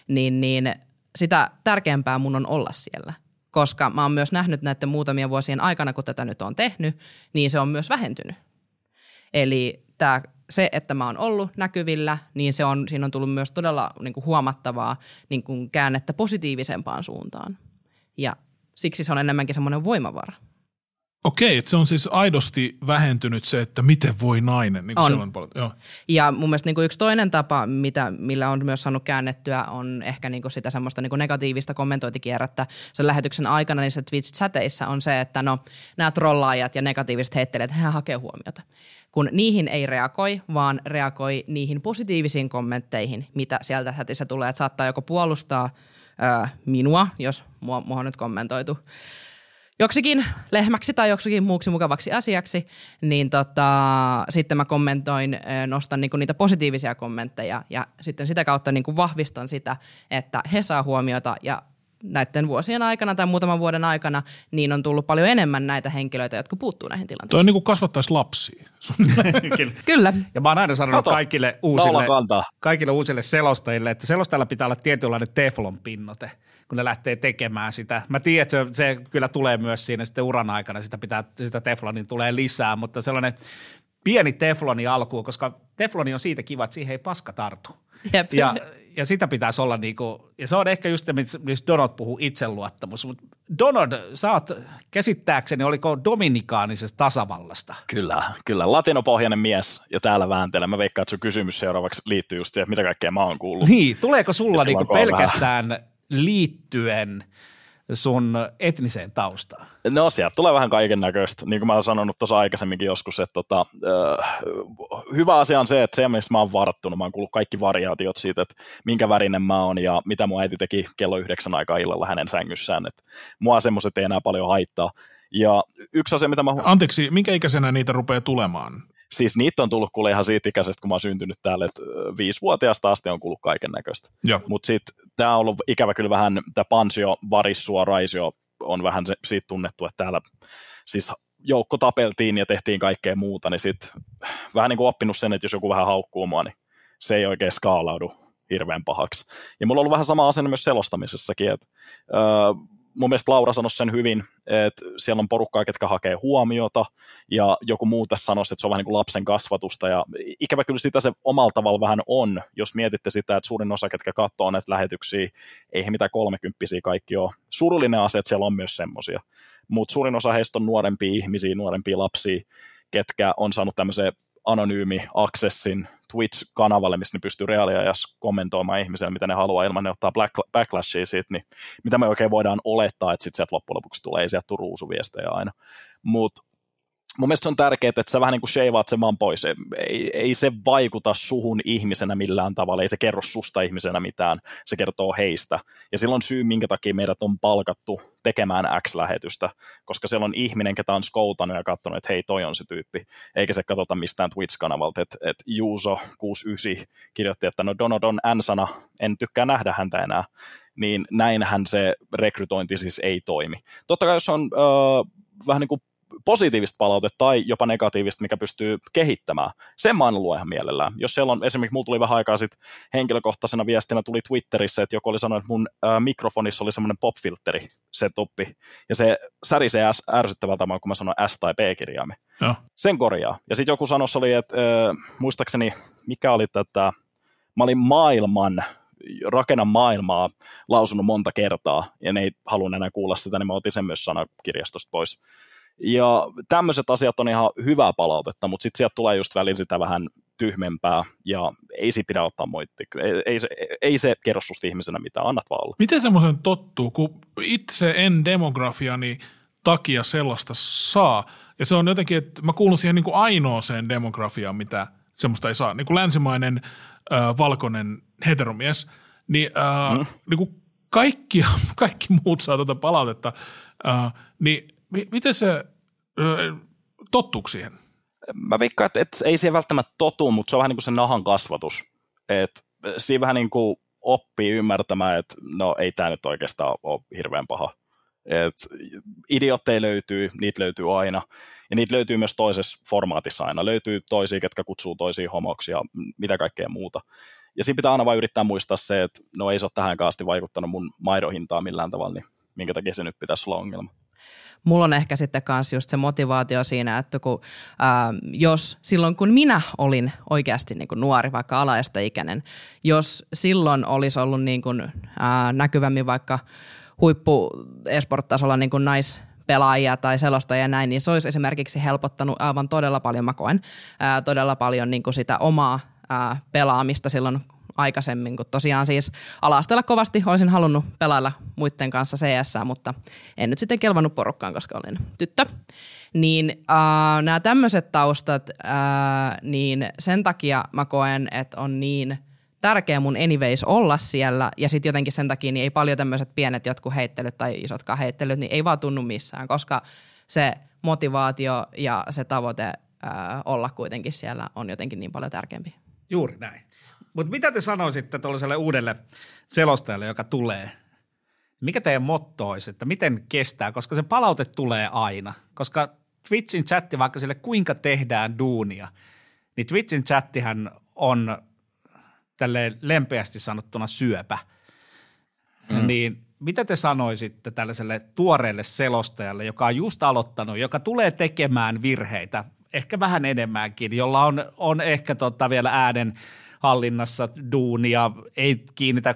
C: Niin, niin sitä tärkeämpää mun on olla siellä – koska mä oon myös nähnyt näiden muutamien vuosien aikana, kun tätä nyt on tehnyt, niin se on myös vähentynyt. Eli tämä, se, että mä oon ollut näkyvillä, niin se on, siinä on tullut myös todella niin kuin huomattavaa niin kuin käännettä positiivisempaan suuntaan. Ja siksi se on enemmänkin semmoinen voimavara.
D: Okei, että se on siis aidosti vähentynyt se, että miten voi nainen. Niin
C: on.
D: Paljon, joo.
C: Ja mun mielestä niin kuin yksi toinen tapa, mitä, millä on myös saanut käännettyä, on ehkä niin kuin sitä semmoista niin kuin negatiivista kommentointikierrettä sen lähetyksen aikana niissä Twitch-chateissa on se, että no nämä trollaajat ja negatiiviset heittelijät, he hakee huomiota. Kun niihin ei reagoi, vaan reagoi niihin positiivisiin kommentteihin, mitä sieltä chatissa tulee, että saattaa joko puolustaa ää, minua, jos mua, mua on nyt kommentoitu, joksikin lehmäksi tai joksikin muuksi mukavaksi asiaksi, niin tota, sitten mä kommentoin, nostan niinku niitä positiivisia kommentteja ja sitten sitä kautta niinku vahvistan sitä, että he saa huomiota ja näiden vuosien aikana tai muutaman vuoden aikana, niin on tullut paljon enemmän näitä henkilöitä, jotka puuttuu näihin tilanteisiin. Tuo
D: on niin kuin kasvattaisi lapsia.
C: Kyllä. *laughs* Kyllä.
E: Ja mä oon aina sanonut Kato, kaikille uusille, kaikille uusille selostajille, että selostajalla pitää olla tietynlainen teflon pinnote, kun ne lähtee tekemään sitä. Mä tiedän, että se, se kyllä tulee myös siinä sitten uran aikana, sitä, pitää, sitä teflonin tulee lisää, mutta sellainen pieni tefloni alkuun, koska tefloni on siitä kiva, että siihen ei paska tartu.
C: Jep.
E: Ja, ja sitä pitäisi olla niinku, ja se on ehkä just se, missä Donald puhuu itseluottamus, mutta Donald, sä oot käsittääkseni, oliko Dominikaanisesta tasavallasta?
B: Kyllä, kyllä, latinopohjainen mies ja täällä vääntelee. Mä veikkaan, että sun kysymys seuraavaksi liittyy just siihen, mitä kaikkea mä oon kuullut.
E: Niin, tuleeko sulla niinku pelkästään vähän. Liittyen – sun etniseen taustaan?
B: No sieltä tulee vähän kaiken näköistä. Niin kuin mä oon sanonut tuossa aikaisemminkin joskus, että tota, äh, hyvä asia on se, että se, missä mä oon varattunut, mä oon kuullut kaikki variaatiot siitä, että minkä värinen mä oon ja mitä mun äiti teki kello yhdeksän aikaa illalla hänen sängyssään. Että mua semmoiset ei enää paljon haittaa. Ja yksi asia, mitä mä...
D: Anteeksi, minkä ikäisenä niitä rupeaa tulemaan?
B: Siis niitä on tullut kuule ihan siitä ikäisestä, kun mä oon syntynyt täällä, että viisivuotiaasta asti on kuullut kaiken näköistä. Mutta sitten tämä on ollut ikävä kyllä vähän, tämä pansio, varissua, raisio on vähän se, siitä tunnettu, että täällä siis joukko tapeltiin ja tehtiin kaikkea muuta, niin sitten vähän niin kuin oppinut sen, että jos joku vähän haukkuu mua, niin se ei oikein skaalaudu hirveän pahaksi. Ja mulla on ollut vähän sama asenne myös selostamisessakin, että öö, mun mielestä Laura sanoi sen hyvin, että siellä on porukkaa, ketkä hakee huomiota, ja joku muu tässä sanoi, että se on vähän niin kuin lapsen kasvatusta, ja ikävä kyllä sitä se omalla tavalla vähän on, jos mietitte sitä, että suurin osa, ketkä katsoo näitä lähetyksiä, ei he mitään kolmekymppisiä kaikki ole. Surullinen asia, että siellä on myös semmoisia, mutta suurin osa heistä on nuorempia ihmisiä, nuorempia lapsia, ketkä on saanut tämmöisen anonyymi accessin Twitch-kanavalle, missä ne pystyy reaaliajassa kommentoimaan ihmisille, mitä ne haluaa ilman ne ottaa backlashia siitä, niin mitä me oikein voidaan olettaa, että sitten sieltä loppujen lopuksi tulee, ei sieltä tule ruusuviestejä aina. Mutta mun mielestä se on tärkeää, että sä vähän niin kuin sheivaat sen vaan pois. Ei, ei se vaikuta suhun ihmisenä millään tavalla, ei se kerro susta ihmisenä mitään, se kertoo heistä. Ja silloin syy, minkä takia meidät on palkattu tekemään X-lähetystä, koska siellä on ihminen, ketä on skoutanut ja katsonut, että hei, toi on se tyyppi, eikä se katsota mistään Twitch-kanavalta, että, että Juuso 69 kirjoitti, että no Donodon N-sana, en tykkää nähdä häntä enää, niin näinhän se rekrytointi siis ei toimi. Totta kai jos on äh, vähän niin kuin positiivista palautetta tai jopa negatiivista, mikä pystyy kehittämään. Sen mä aina luen ihan mielellään. Jos siellä on, esimerkiksi mulla tuli vähän aikaa sitten henkilökohtaisena viestinä tuli Twitterissä, että joku oli sanonut, että mun ää, mikrofonissa oli semmoinen popfilteri setuppi, ja se särisee ärsyttävältä kun mä sanon S- tai B-kirjaimen. Sen korjaa. Ja sitten joku sanoi, oli, että ää, muistaakseni, mikä oli tätä, mä olin maailman rakenna maailmaa lausunut monta kertaa, ja ne ei halunnut enää kuulla sitä, niin mä otin sen myös sanakirjastosta pois. Ja tämmöiset asiat on ihan hyvää palautetta, mutta sitten sieltä tulee just välillä sitä vähän tyhmempää, ja ei siitä pidä ottaa moitti. Ei, ei, se, ei se kerro susta ihmisenä mitään, annat vaan olla.
D: Miten semmoisen tottuu, kun itse en demografiani takia sellaista saa, ja se on jotenkin, että mä kuulun siihen niin kuin ainoaseen demografiaan, mitä semmoista ei saa. Niin kuin länsimainen äh, valkoinen heteromies, niin, äh, mm. niin kuin kaikki, kaikki muut saa tuota palautetta, äh, niin miten se, tottuuko siihen?
B: Mä veikkaan, että, että ei siihen välttämättä totu, mutta se on vähän niin kuin se nahan kasvatus. Et siinä vähän niin kuin oppii ymmärtämään, että no ei tämä nyt oikeastaan ole hirveän paha. Et idiotteja löytyy, niitä löytyy aina. Ja niitä löytyy myös toisessa formaatissa aina. Löytyy toisia, ketkä kutsuu toisia homoksi ja mitä kaikkea muuta. Ja siinä pitää aina vain yrittää muistaa se, että no ei se ole tähän asti vaikuttanut mun maidon millään tavalla, niin minkä takia se nyt pitäisi olla ongelma
C: mulla on ehkä sitten kanssa just se motivaatio siinä, että kun, ää, jos silloin kun minä olin oikeasti niin kuin nuori, vaikka ikäinen, jos silloin olisi ollut niin kuin, ää, näkyvämmin vaikka huippu esport-tasolla niin kuin nais, pelaajia tai sellaista ja näin, niin se olisi esimerkiksi helpottanut aivan todella paljon, mä koen, ää, todella paljon niin kuin sitä omaa ää, pelaamista silloin aikaisemmin, kun tosiaan siis alastella kovasti olisin halunnut pelailla muiden kanssa CS, mutta en nyt sitten kelvannut porukkaan, koska olin tyttö. Niin äh, nämä tämmöiset taustat, äh, niin sen takia mä koen, että on niin tärkeä mun anyways olla siellä ja sitten jotenkin sen takia niin ei paljon tämmöiset pienet jotkut heittelyt tai isotkaan heittelyt, niin ei vaan tunnu missään, koska se motivaatio ja se tavoite äh, olla kuitenkin siellä on jotenkin niin paljon tärkeämpi.
E: Juuri näin. Mutta mitä te sanoisitte tuollaiselle uudelle selostajalle, joka tulee? Mikä teidän motto olisi, että miten kestää, koska se palaute tulee aina. Koska Twitchin chatti, vaikka sille kuinka tehdään duunia, niin Twitchin chattihän on tälle lempeästi sanottuna syöpä. Mm. Niin mitä te sanoisitte tällaiselle tuoreelle selostajalle, joka on just aloittanut, joka tulee tekemään virheitä, ehkä vähän enemmänkin, jolla on, on ehkä tota vielä äänen – hallinnassa duunia, ei kiinnitä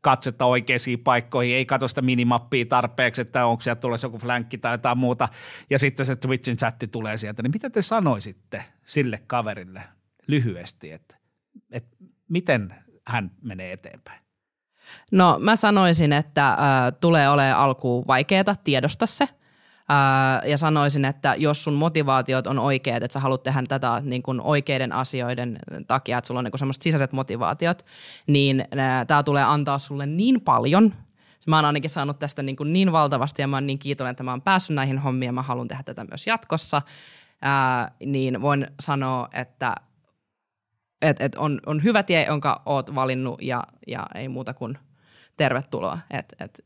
E: katsetta oikeisiin paikkoihin, ei katso sitä minimappia tarpeeksi, että onko sieltä tulossa joku flänkki tai jotain muuta, ja sitten se Twitchin chatti tulee sieltä, niin mitä te sanoisitte sille kaverille lyhyesti, että, että miten hän menee eteenpäin?
C: No mä sanoisin, että äh, tulee olemaan alkuun vaikeaa tiedosta se – ja sanoisin, että jos sun motivaatiot on oikeat, että sä haluat tehdä tätä niin kuin oikeiden asioiden takia, että sulla on niin semmoiset sisäiset motivaatiot, niin tämä tulee antaa sulle niin paljon. Mä oon ainakin saanut tästä niin, kuin niin valtavasti ja mä oon niin kiitollinen, että mä oon päässyt näihin hommiin ja mä haluan tehdä tätä myös jatkossa. Ää, niin voin sanoa, että et, et on, on hyvä tie, jonka oot valinnut ja, ja ei muuta kuin tervetuloa. Et, et,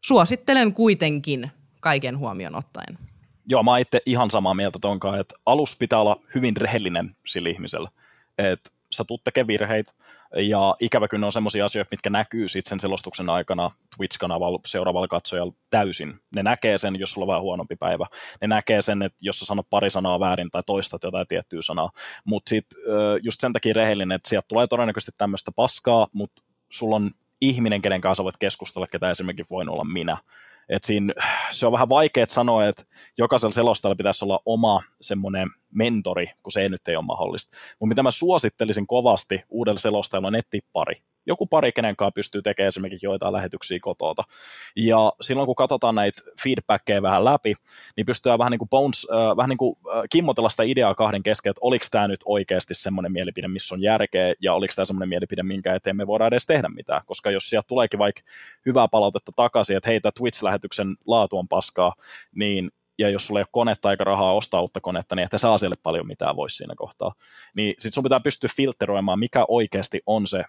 C: suosittelen kuitenkin – kaiken huomioon ottaen.
B: Joo, mä itse ihan samaa mieltä tonkaan, että alus pitää olla hyvin rehellinen sillä ihmisellä. Että sä tuut tekemään virheitä, ja ikävä kyllä on semmoisia asioita, mitkä näkyy sitten sen selostuksen aikana Twitch-kanavalla seuraavalla katsojalla täysin. Ne näkee sen, jos sulla on vähän huonompi päivä. Ne näkee sen, että jos sä sanot pari sanaa väärin tai toistat jotain tiettyä sanaa. Mutta sitten just sen takia rehellinen, että sieltä tulee todennäköisesti tämmöistä paskaa, mutta sulla on ihminen, kenen kanssa voit keskustella, ketä esimerkiksi voin olla minä. Et siinä, se on vähän vaikea sanoa, että jokaisella selostajalla pitäisi olla oma semmoinen mentori, kun se ei nyt ei ole mahdollista. Mutta mitä mä suosittelisin kovasti uudelle selostajalla on nettipari. Joku pari, kenen kanssa pystyy tekemään esimerkiksi joitain lähetyksiä kotota. Ja silloin kun katsotaan näitä feedbackkejä vähän läpi, niin pystytään vähän niin kuin, bones, äh, vähän niin kuin äh, kimmotella sitä ideaa kahden kesken, että oliko tämä nyt oikeasti semmoinen mielipide, missä on järkeä, ja oliko tämä semmoinen mielipide, minkä eteen me voidaan edes tehdä mitään. Koska jos sieltä tuleekin vaikka hyvää palautetta takaisin, että hei, Twitch-lähetyksen laatu on paskaa, niin ja jos sulla ei ole konetta eikä rahaa ostaa uutta konetta, niin että saa siellä paljon mitään voisi siinä kohtaa. Niin sit sun pitää pystyä filteroimaan, mikä oikeasti on se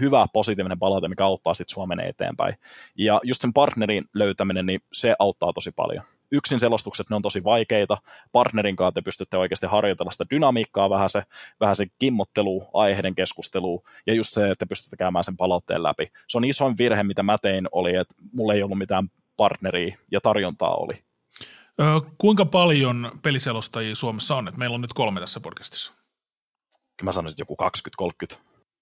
B: hyvä positiivinen palaute, mikä auttaa sitten Suomen eteenpäin. Ja just sen partnerin löytäminen, niin se auttaa tosi paljon. Yksin selostukset, ne on tosi vaikeita. Partnerin kanssa te pystytte oikeasti harjoitella sitä dynamiikkaa, vähän se, vähän se kimmottelu, aiheiden keskustelu, ja just se, että pystytte käymään sen palautteen läpi. Se on isoin virhe, mitä mä tein, oli, että mulla ei ollut mitään partneria ja tarjontaa oli.
D: Ö, kuinka paljon peliselostajia Suomessa on? Et meillä on nyt kolme tässä podcastissa.
B: Mä sanoisin joku 20-30.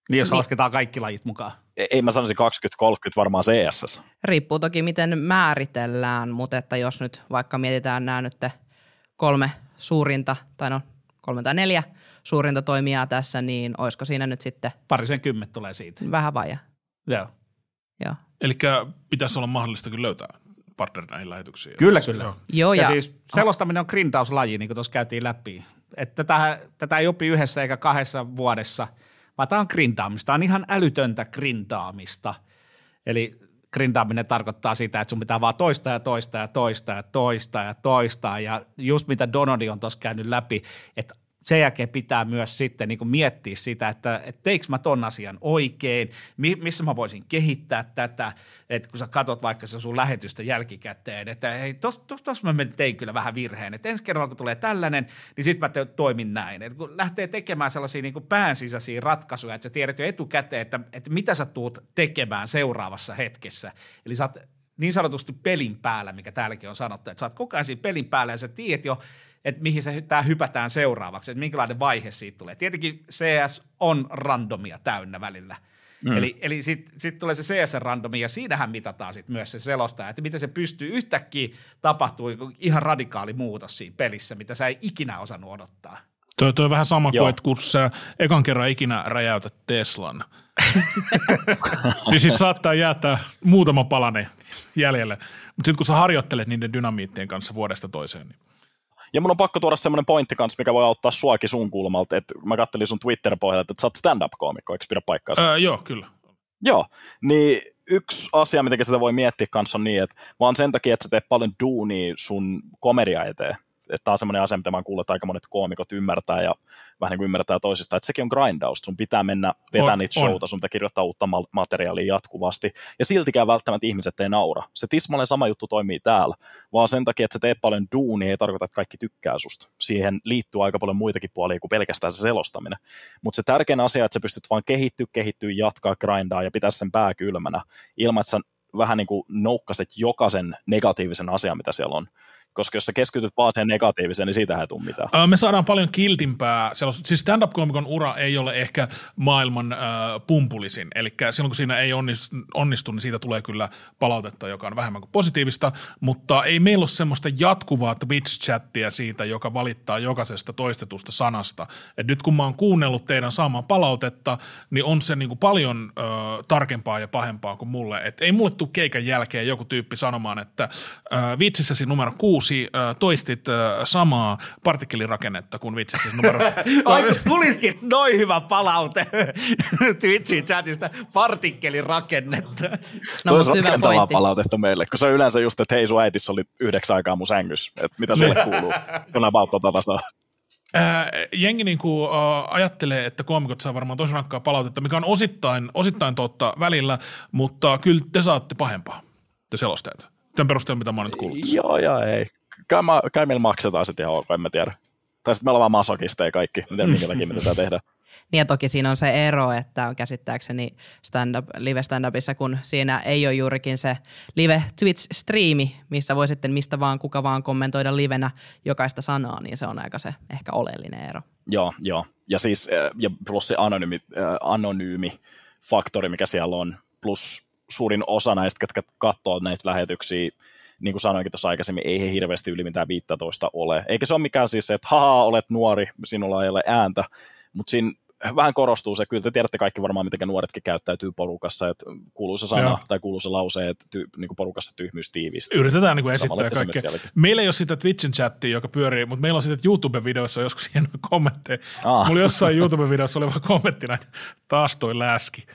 E: Niin jos niin. lasketaan kaikki lajit mukaan.
B: Ei, ei mä sanoisin 20-30 varmaan CSS.
C: Riippuu toki miten määritellään, mutta että jos nyt vaikka mietitään nämä nyt kolme suurinta, tai no kolme tai neljä suurinta toimijaa tässä, niin olisiko siinä nyt sitten...
E: Parisen kymmet tulee siitä.
C: Vähän vaja.
E: Joo.
C: Joo.
D: Eli pitäisi olla mahdollista kyllä löytää partner näihin lähetyksiin.
E: Kyllä, kyllä.
C: Joo. Joo,
E: ja, ja siis selostaminen on grindauslaji, niin kuin tuossa käytiin läpi. Että tätä, tätä ei opi yhdessä eikä kahdessa vuodessa, vaan tämä on grindaamista. Tämä on ihan älytöntä grindaamista. Eli grindaaminen tarkoittaa sitä, että sun pitää vaan toista ja toista ja toista ja toista ja toista. Ja just mitä Donodi on tuossa käynyt läpi, että sen jälkeen pitää myös sitten niin miettiä sitä, että, että teikö mä ton asian oikein, missä mä voisin kehittää tätä, että kun sä katot vaikka se sun lähetystä jälkikäteen, että hei, tossa tos, tos mä tein kyllä vähän virheen, että ensi kerralla kun tulee tällainen, niin sitten mä te, toimin näin. Että kun lähtee tekemään sellaisia niin päänsisäisiä ratkaisuja, että sä tiedät jo etukäteen, että, että mitä sä tuut tekemään seuraavassa hetkessä. Eli sä oot niin sanotusti pelin päällä, mikä täälläkin on sanottu, että sä oot koko ajan siinä pelin päällä ja sä tiedät jo, että mihin se tämä hypätään seuraavaksi, että minkälainen vaihe siitä tulee. Tietenkin CS on randomia täynnä välillä. Mm. Eli, eli sitten sit tulee se CS-randomi ja siinähän mitataan sit myös se selostaja, että miten se pystyy yhtäkkiä tapahtuu ihan radikaali muutos siinä pelissä, mitä sä ei ikinä osannut odottaa.
D: Toi, toi on vähän sama Joo. kuin, että kun sä ekan kerran ikinä räjäytät Teslan, *laughs* niin sit saattaa jäätä muutama palane jäljelle. Mutta sitten kun sä harjoittelet niiden dynamiittien kanssa vuodesta toiseen, niin
B: ja mun on pakko tuoda semmoinen pointti kanssa, mikä voi auttaa suakin sun kulmalta, että mä kattelin sun Twitter-pohjalta, että sä oot stand-up-koomikko, eikö pidä paikkaa?
D: Öö, joo, kyllä.
B: Joo, niin yksi asia, miten sitä voi miettiä kanssa on niin, että vaan sen takia, että sä teet paljon duunia sun komedia eteen, että tämä on semmoinen asia, mitä mä kuullut, että aika monet koomikot ymmärtää ja vähän niin kuin ymmärtää toisista, että sekin on grindaus. Sun pitää mennä vetämään niitä showta, sun pitää kirjoittaa uutta materiaalia jatkuvasti. Ja siltikään välttämättä ihmiset ei naura. Se tismalleen sama juttu toimii täällä, vaan sen takia, että sä teet paljon duunia, ei tarkoita, että kaikki tykkää susta. Siihen liittyy aika paljon muitakin puolia kuin pelkästään se selostaminen. Mutta se tärkein asia, että sä pystyt vaan kehittyä, kehittyä, jatkaa grindaa ja pitää sen pää kylmänä, ilman että sä vähän niin kuin noukkaset jokaisen negatiivisen asian, mitä siellä on koska jos sä keskityt vaan siihen negatiiviseen, niin siitä ei tule mitään.
D: me saadaan paljon kiltimpää, siis stand-up-komikon ura ei ole ehkä maailman äh, pumpulisin, eli silloin kun siinä ei onnistu, onnistu, niin siitä tulee kyllä palautetta, joka on vähemmän kuin positiivista, mutta ei meillä ole semmoista jatkuvaa Twitch-chattia siitä, joka valittaa jokaisesta toistetusta sanasta. Et nyt kun mä oon kuunnellut teidän saamaa palautetta, niin on se niinku paljon äh, tarkempaa ja pahempaa kuin mulle. Et ei mulle tule keikan jälkeen joku tyyppi sanomaan, että äh, vitsissäsi numero kuusi kuusi äh, toistit äh, samaa partikkelirakennetta kuin vitsissä numero. *laughs*
E: Ai tulisikin noin hyvä palaute *laughs* Twitchin chatista, partikkelirakennetta.
B: No, Tuo hyvä pointti. palautetta meille, kun se on yleensä just, että hei sun äitis oli yhdeksän aikaa mun sängys, että mitä sulle *laughs* kuuluu. Kun about tota tasaa.
D: Ää, jengi niin kuin, ä, ajattelee, että koomikot saa varmaan tosi rankkaa palautetta, mikä on osittain, osittain totta välillä, mutta kyllä te saatte pahempaa, te selostajat. Tämän perusteella, mitä mä oon nyt kuullut.
B: Joo, joo, ei. Kai, mä, kai meillä maksetaan sitten ihan ok, en mä tiedä. Tai sitten me ollaan vaan masokisteja kaikki, miten minkä takia me tätä tehdään. *laughs*
C: Niin ja toki siinä on se ero, että on käsittääkseni stand-up, live stand-upissa, kun siinä ei ole juurikin se live Twitch-striimi, missä voi sitten mistä vaan kuka vaan kommentoida livenä jokaista sanaa, niin se on aika se ehkä oleellinen ero.
B: Joo, joo. Ja siis ja plus se anonyymi, anonyymi faktori, mikä siellä on, plus suurin osa näistä, ketkä katsoo näitä lähetyksiä, niin kuin sanoinkin tuossa aikaisemmin, ei he hirveästi yli mitään 15 ole. Eikä se ole mikään siis se, että haha, olet nuori, sinulla ei ole ääntä, mutta siinä vähän korostuu se, kyllä te tiedätte kaikki varmaan, miten nuoretkin käyttäytyy porukassa, että kuuluu se sana Joo. tai kuuluu se lause, että ty, niin kuin porukassa tyhmyys tiivistyy.
D: Yritetään niin kuin esittää kaikkea. Meillä ei ole sitä Twitchin chattia, joka pyörii, mutta meillä on sitten YouTube-videoissa joskus *laughs* hienoja kommentteja. Ah. Mulla jossain YouTube-videossa oli vaan kommenttina, että taas toi läski.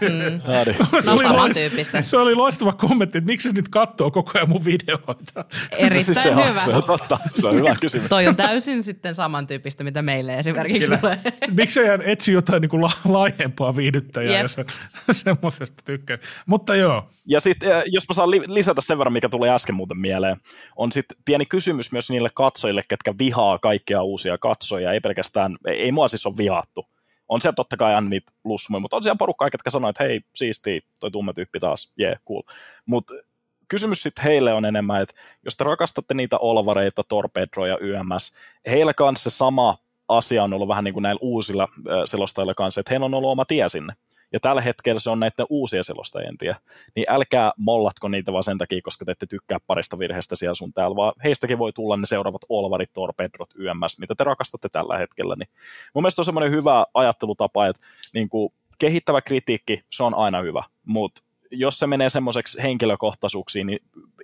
C: Mm. *laughs* se, no, oli tyyppistä.
D: se oli loistava kommentti, että miksi nyt katsoo koko ajan mun videoita.
C: Erittäin siis
B: se
C: hyvä.
B: On, se on totta, se on hyvä *laughs* kysymys.
C: toi on täysin sitten samantyyppistä, mitä meille esimerkiksi Kyllä. tulee.
D: Miksi etsi jotain niin kuin la- laajempaa viihdyttäjää, yep. jos *laughs* semmoisesta tykkää. Mutta joo.
B: Ja sitten, jos mä saan lisätä sen verran, mikä tuli äsken muuten mieleen, on sitten pieni kysymys myös niille katsojille, ketkä vihaa kaikkia uusia katsoja, ei pelkästään, ei, ei mua siis ole vihattu. On siellä totta kai aina niitä lusmuja, mutta on siellä porukkaa, ketkä sanoo, että hei, siisti, toi tumme tyyppi taas, jee, yeah, cool. Mutta kysymys sitten heille on enemmän, että jos te rakastatte niitä olvareita, torpedroja, YMS, heillä kanssa se sama asia on ollut vähän niin kuin näillä uusilla selostajilla kanssa, että heillä on ollut oma tie sinne. Ja tällä hetkellä se on näiden uusien selostajien tie. Niin älkää mollatko niitä vaan sen takia, koska te ette tykkää parista virheestä siellä sun täällä, vaan heistäkin voi tulla ne seuraavat Olvarit, Torpedrot, YMS, mitä te rakastatte tällä hetkellä. Niin mun mielestä on semmoinen hyvä ajattelutapa, että niin kuin kehittävä kritiikki, se on aina hyvä, mutta jos se menee semmoiseksi henkilökohtaisuuksiin, niin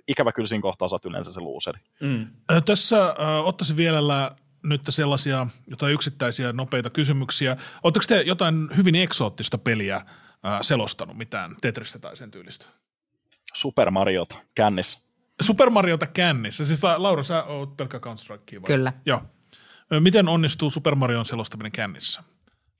B: ikävä kyllä siinä kohtaa saat yleensä se luuseri.
D: Mm. Tässä ottaisin vielä nyt sellaisia jotain yksittäisiä nopeita kysymyksiä. Oletteko te jotain hyvin eksoottista peliä ää, selostanut, mitään Tetristä tai sen tyylistä?
B: Super Mariota kännissä.
D: Super Mariota kännissä. Siis Laura, sä oot pelkkä counter vai?
C: Kyllä.
D: Joo. Miten onnistuu Super Marion selostaminen kännissä?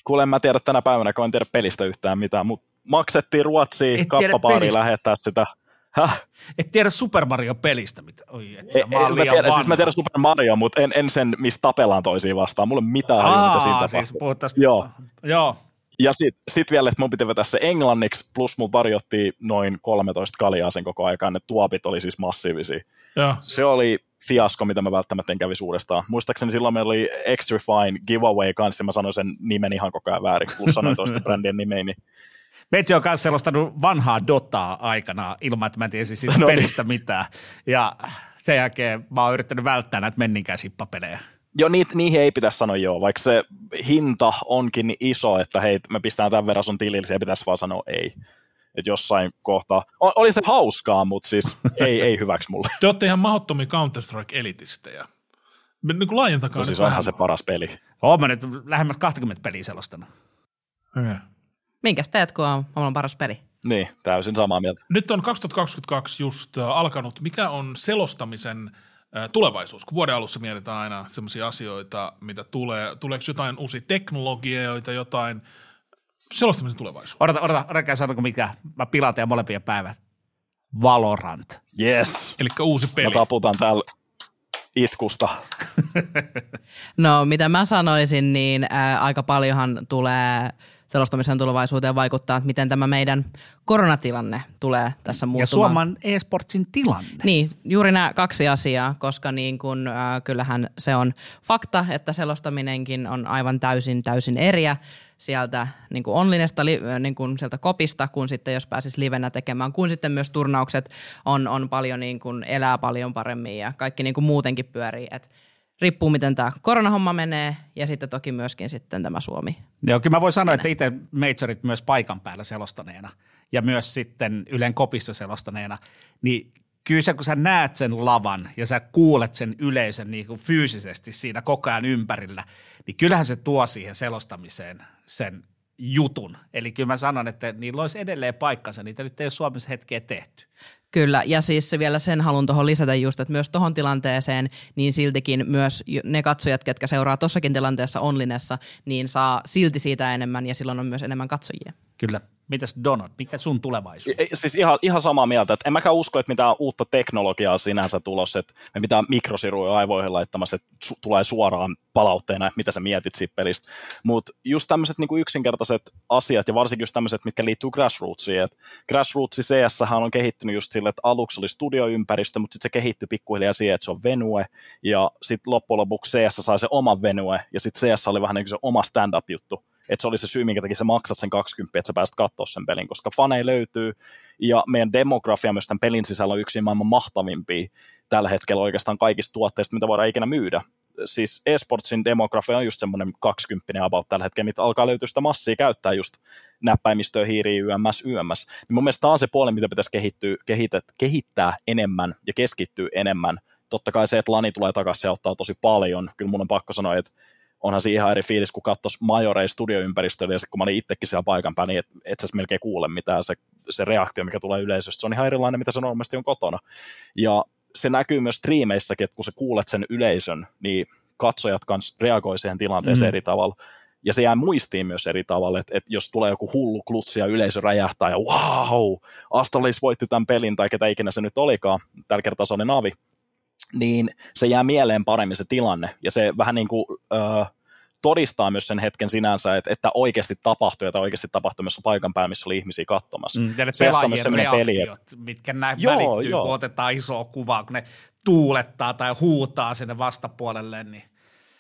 B: Kuule, en mä tiedä tänä päivänä, kun en tiedä pelistä yhtään mitään, mutta maksettiin Ruotsiin kappapaari lähettää sitä – Häh?
E: Et tiedä Super Mario-pelistä. Mitä, oi, että
B: ei, mä, mä, tiedän, siis mä tiedän Super Mario, mutta en, en sen, mistä tapellaan toisiin vastaan. Mulla ei mitään hajua, mitä siitä siis
E: tapahtuu. Joo. Joo.
B: Ja sitten sit vielä, että mun piti vetää se englanniksi, plus mun varjotti noin 13 kaljaa sen koko aikaan, ne tuopit oli siis massiivisia. Ja. Se oli fiasko, mitä mä välttämättä en kävisi uudestaan. Muistaakseni silloin meillä oli Extra Fine giveaway kanssa, mä sanoin sen nimen ihan koko ajan väärin, plus *laughs* sanoin toista brändien nimeä, niin
E: Metsi on kanssa selostanut vanhaa Dotaa aikana ilman, että mä tiesin siitä no niin. pelistä mitään. Ja sen jälkeen mä oon yrittänyt välttää näitä menninkäisippapelejä.
B: Joo, niitä, niihin ei pitäisi sanoa joo, vaikka se hinta onkin niin iso, että hei, me pistetään tämän verran sun tilille, se pitäisi vaan sanoa ei. Että jossain kohtaa, oli se hauskaa, mutta siis ei, ei hyväksi mulle.
D: Te olette ihan mahdottomia Counter-Strike-elitistejä. Niin kuin laajentakaa.
B: No siis onhan se paras peli.
E: Oon mä nyt lähemmäs 20 peliä selostanut.
C: Okay. Minkäs teet, kun on maailman paras peli?
B: Niin, täysin samaa mieltä.
D: Nyt on 2022 just äh, alkanut. Mikä on selostamisen äh, tulevaisuus? Kun vuoden alussa mietitään aina sellaisia asioita, mitä tulee. Tuleeko jotain uusia teknologioita, jotain selostamisen tulevaisuus?
E: Odota, odota, odota, sanonko mikä? Mä pilateen molempia päivät. Valorant.
B: Yes.
D: Eli uusi peli.
B: Me taputaan täällä itkusta. *laughs*
C: no, mitä mä sanoisin, niin ää, aika paljonhan tulee – selostamisen tulevaisuuteen vaikuttaa, että miten tämä meidän koronatilanne tulee tässä muuttumaan.
E: Ja Suomen e-sportsin tilanne.
C: Niin, juuri nämä kaksi asiaa, koska niin kun, äh, kyllähän se on fakta, että selostaminenkin on aivan täysin, täysin eriä sieltä niin kuin onlinesta, niin kuin sieltä kopista, kun sitten jos pääsis livenä tekemään, kun sitten myös turnaukset on, on paljon niin kuin, elää paljon paremmin ja kaikki niin kuin muutenkin pyörii. Et riippuu miten tämä koronahomma menee ja sitten toki myöskin sitten tämä Suomi.
E: Joo, kyllä mä voin sanoa, että itse majorit myös paikan päällä selostaneena ja myös sitten Ylen kopissa selostaneena, niin kyllä se, kun sä näet sen lavan ja sä kuulet sen yleisön niin kuin fyysisesti siinä koko ajan ympärillä, niin kyllähän se tuo siihen selostamiseen sen jutun. Eli kyllä mä sanon, että niillä olisi edelleen paikkansa, niitä nyt ei ole Suomessa hetkeä tehty.
C: Kyllä, ja siis vielä sen haluan tuohon lisätä just, että myös tuohon tilanteeseen, niin siltikin myös ne katsojat, ketkä seuraa tuossakin tilanteessa onlinessa, niin saa silti siitä enemmän ja silloin on myös enemmän katsojia.
E: Kyllä. Mitäs Donald, mikä sun tulevaisuus?
B: Siis ihan, ihan samaa mieltä, että en mäkään usko, että mitään uutta teknologiaa sinänsä tulossa, että me mitään mikrosiruja aivoihin laittamassa, että su- tulee suoraan palautteena, että mitä sä mietit siitä pelistä. Mutta just tämmöiset niinku yksinkertaiset asiat ja varsinkin just tämmöiset, mitkä liittyy Grassrootsiin. Et Grassrootsi CS on kehittynyt just sille, että aluksi oli studioympäristö, mutta sitten se kehittyi pikkuhiljaa siihen, että se on venue ja sitten loppujen lopuksi CS sai se oman venue ja sitten CS oli vähän niin kuin se oma stand-up-juttu että se oli se syy, minkä takia sä maksat sen 20, että sä pääset katsoa sen pelin, koska faneja löytyy, ja meidän demografia myös tämän pelin sisällä on yksi maailman mahtavimpia tällä hetkellä oikeastaan kaikista tuotteista, mitä voidaan ikinä myydä. Siis esportsin demografia on just semmoinen 20 about tällä hetkellä, mitä alkaa löytyä sitä massia käyttää just näppäimistöä, hiiriä, YMS, YMS. Niin mun mielestä tämä on se puoli, mitä pitäisi kehittyä, kehittää, kehittää enemmän ja keskittyä enemmän. Totta kai se, että Lani tulee takaisin, se ottaa tosi paljon. Kyllä mun on pakko sanoa, että onhan siinä ihan eri fiilis, kun katsoisi Majorei studioympäristöllä, ja sitten kun mä olin itsekin siellä paikan päällä, niin et, et sä melkein kuule mitään se, se reaktio, mikä tulee yleisöstä. Se on ihan erilainen, mitä se normaalisti on kotona. Ja se näkyy myös striimeissäkin, että kun sä kuulet sen yleisön, niin katsojat kanssa reagoi siihen tilanteeseen mm. eri tavalla. Ja se jää muistiin myös eri tavalla, että, että jos tulee joku hullu klutsi ja yleisö räjähtää ja wow, Astralis voitti tämän pelin tai ketä ikinä se nyt olikaan, tällä kertaa se oli Navi, niin se jää mieleen paremmin se tilanne ja se vähän niin kuin, äh, todistaa myös sen hetken sinänsä, että, että oikeasti tapahtui, että oikeasti tapahtui myös paikan päällä, missä oli ihmisiä katsomassa. Mm,
E: ja ne pelaajien reaktiot, peli, että... mitkä näin joo, välittyy, joo. kun otetaan iso kuva, kun ne tuulettaa tai huutaa sinne vastapuolelle, niin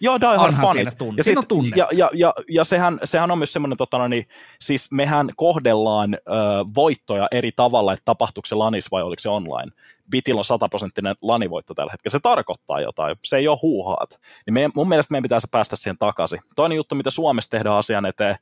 B: Joo, Die Hard fanit. Ja, sit, tunne. ja, ja, ja, ja sehän, sehän on myös semmoinen, tota, no niin, siis mehän kohdellaan ö, voittoja eri tavalla, että tapahtuuko se lanis vai oliko se online. Bitillä on sataprosenttinen lanivoitto tällä hetkellä. Se tarkoittaa jotain. Se ei ole huuhaat. Niin me, mun mielestä meidän pitäisi päästä siihen takaisin. Toinen juttu, mitä Suomessa tehdään asian eteen,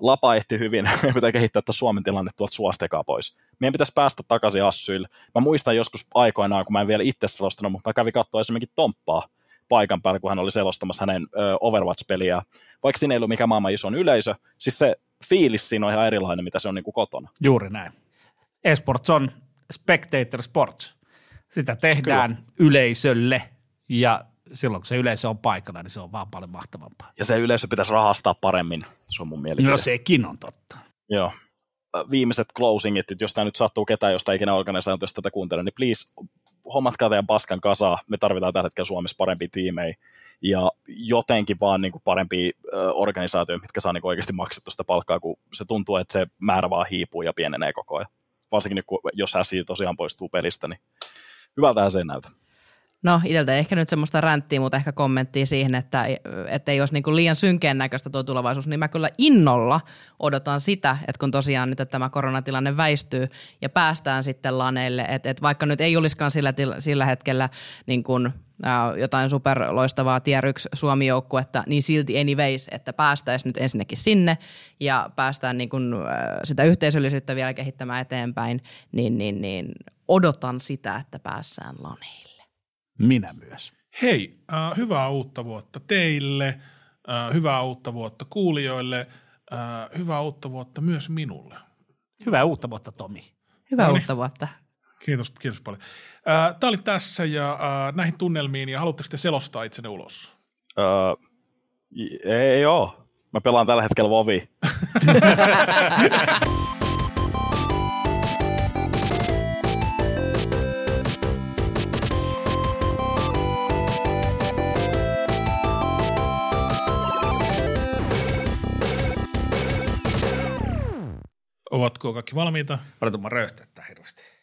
B: Lapa ehti hyvin, *laughs* meidän pitää kehittää tätä Suomen tilanne tuolta suostekaa pois. Meidän pitäisi päästä takaisin Assyille. Mä muistan joskus aikoinaan, kun mä en vielä itse selostanut, mutta mä kävin katsoa esimerkiksi Tomppaa paikan päällä, kun hän oli selostamassa hänen Overwatch-peliä. Vaikka siinä ei ollut mikään maailman iso yleisö, siis se fiilis siinä on ihan erilainen, mitä se on niin kuin kotona.
E: Juuri näin. Esports on spectator sports. Sitä tehdään Kyllä. yleisölle ja silloin kun se yleisö on paikalla, niin se on vaan paljon mahtavampaa.
B: Ja se yleisö pitäisi rahastaa paremmin, se on mun mielipide.
E: No sekin on totta.
B: Joo. Viimeiset closingit, että jos tämä nyt sattuu ketään, josta ikinä organisaatiosta tätä kuuntelee, niin please hommatkaa teidän paskan kasaa. Me tarvitaan tällä hetkellä Suomessa parempia tiimejä ja jotenkin vaan niin kuin parempia organisaatioita, mitkä saa niin kuin oikeasti maksettu sitä palkkaa, kun se tuntuu, että se määrä vaan hiipuu ja pienenee koko ajan. Varsinkin nyt, kun, jos SI tosiaan poistuu pelistä, niin hyvältä se ei näytä.
C: No itseltä ehkä nyt semmoista ränttiä, mutta ehkä kommenttia siihen, että, että ei olisi niin liian synkeen näköistä tuo tulevaisuus, niin mä kyllä innolla odotan sitä, että kun tosiaan nyt tämä koronatilanne väistyy ja päästään sitten laneille, että, että vaikka nyt ei olisikaan sillä, sillä hetkellä niin kuin, ää, jotain superloistavaa tier 1 Suomi-joukkuetta, niin silti anyways, että päästäisiin nyt ensinnäkin sinne ja päästään niin kuin, ää, sitä yhteisöllisyyttä vielä kehittämään eteenpäin, niin, niin, niin odotan sitä, että päässään laneille.
E: Minä myös.
D: Hei, äh, hyvää uutta vuotta teille, äh, hyvää uutta vuotta kuulijoille, äh, hyvää uutta vuotta myös minulle.
E: Hyvää uutta vuotta, Tomi.
C: Hyvää Noniin. uutta vuotta.
D: Kiitos, kiitos paljon. Äh, Tämä oli tässä ja äh, näihin tunnelmiin ja haluatteko te selostaa itsenne ulos?
B: Uh, ei joo. Mä pelaan tällä hetkellä Vovi. *laughs*
D: Ovatko kaikki valmiita?
E: Odotan mä röyhtäyttää hirveästi.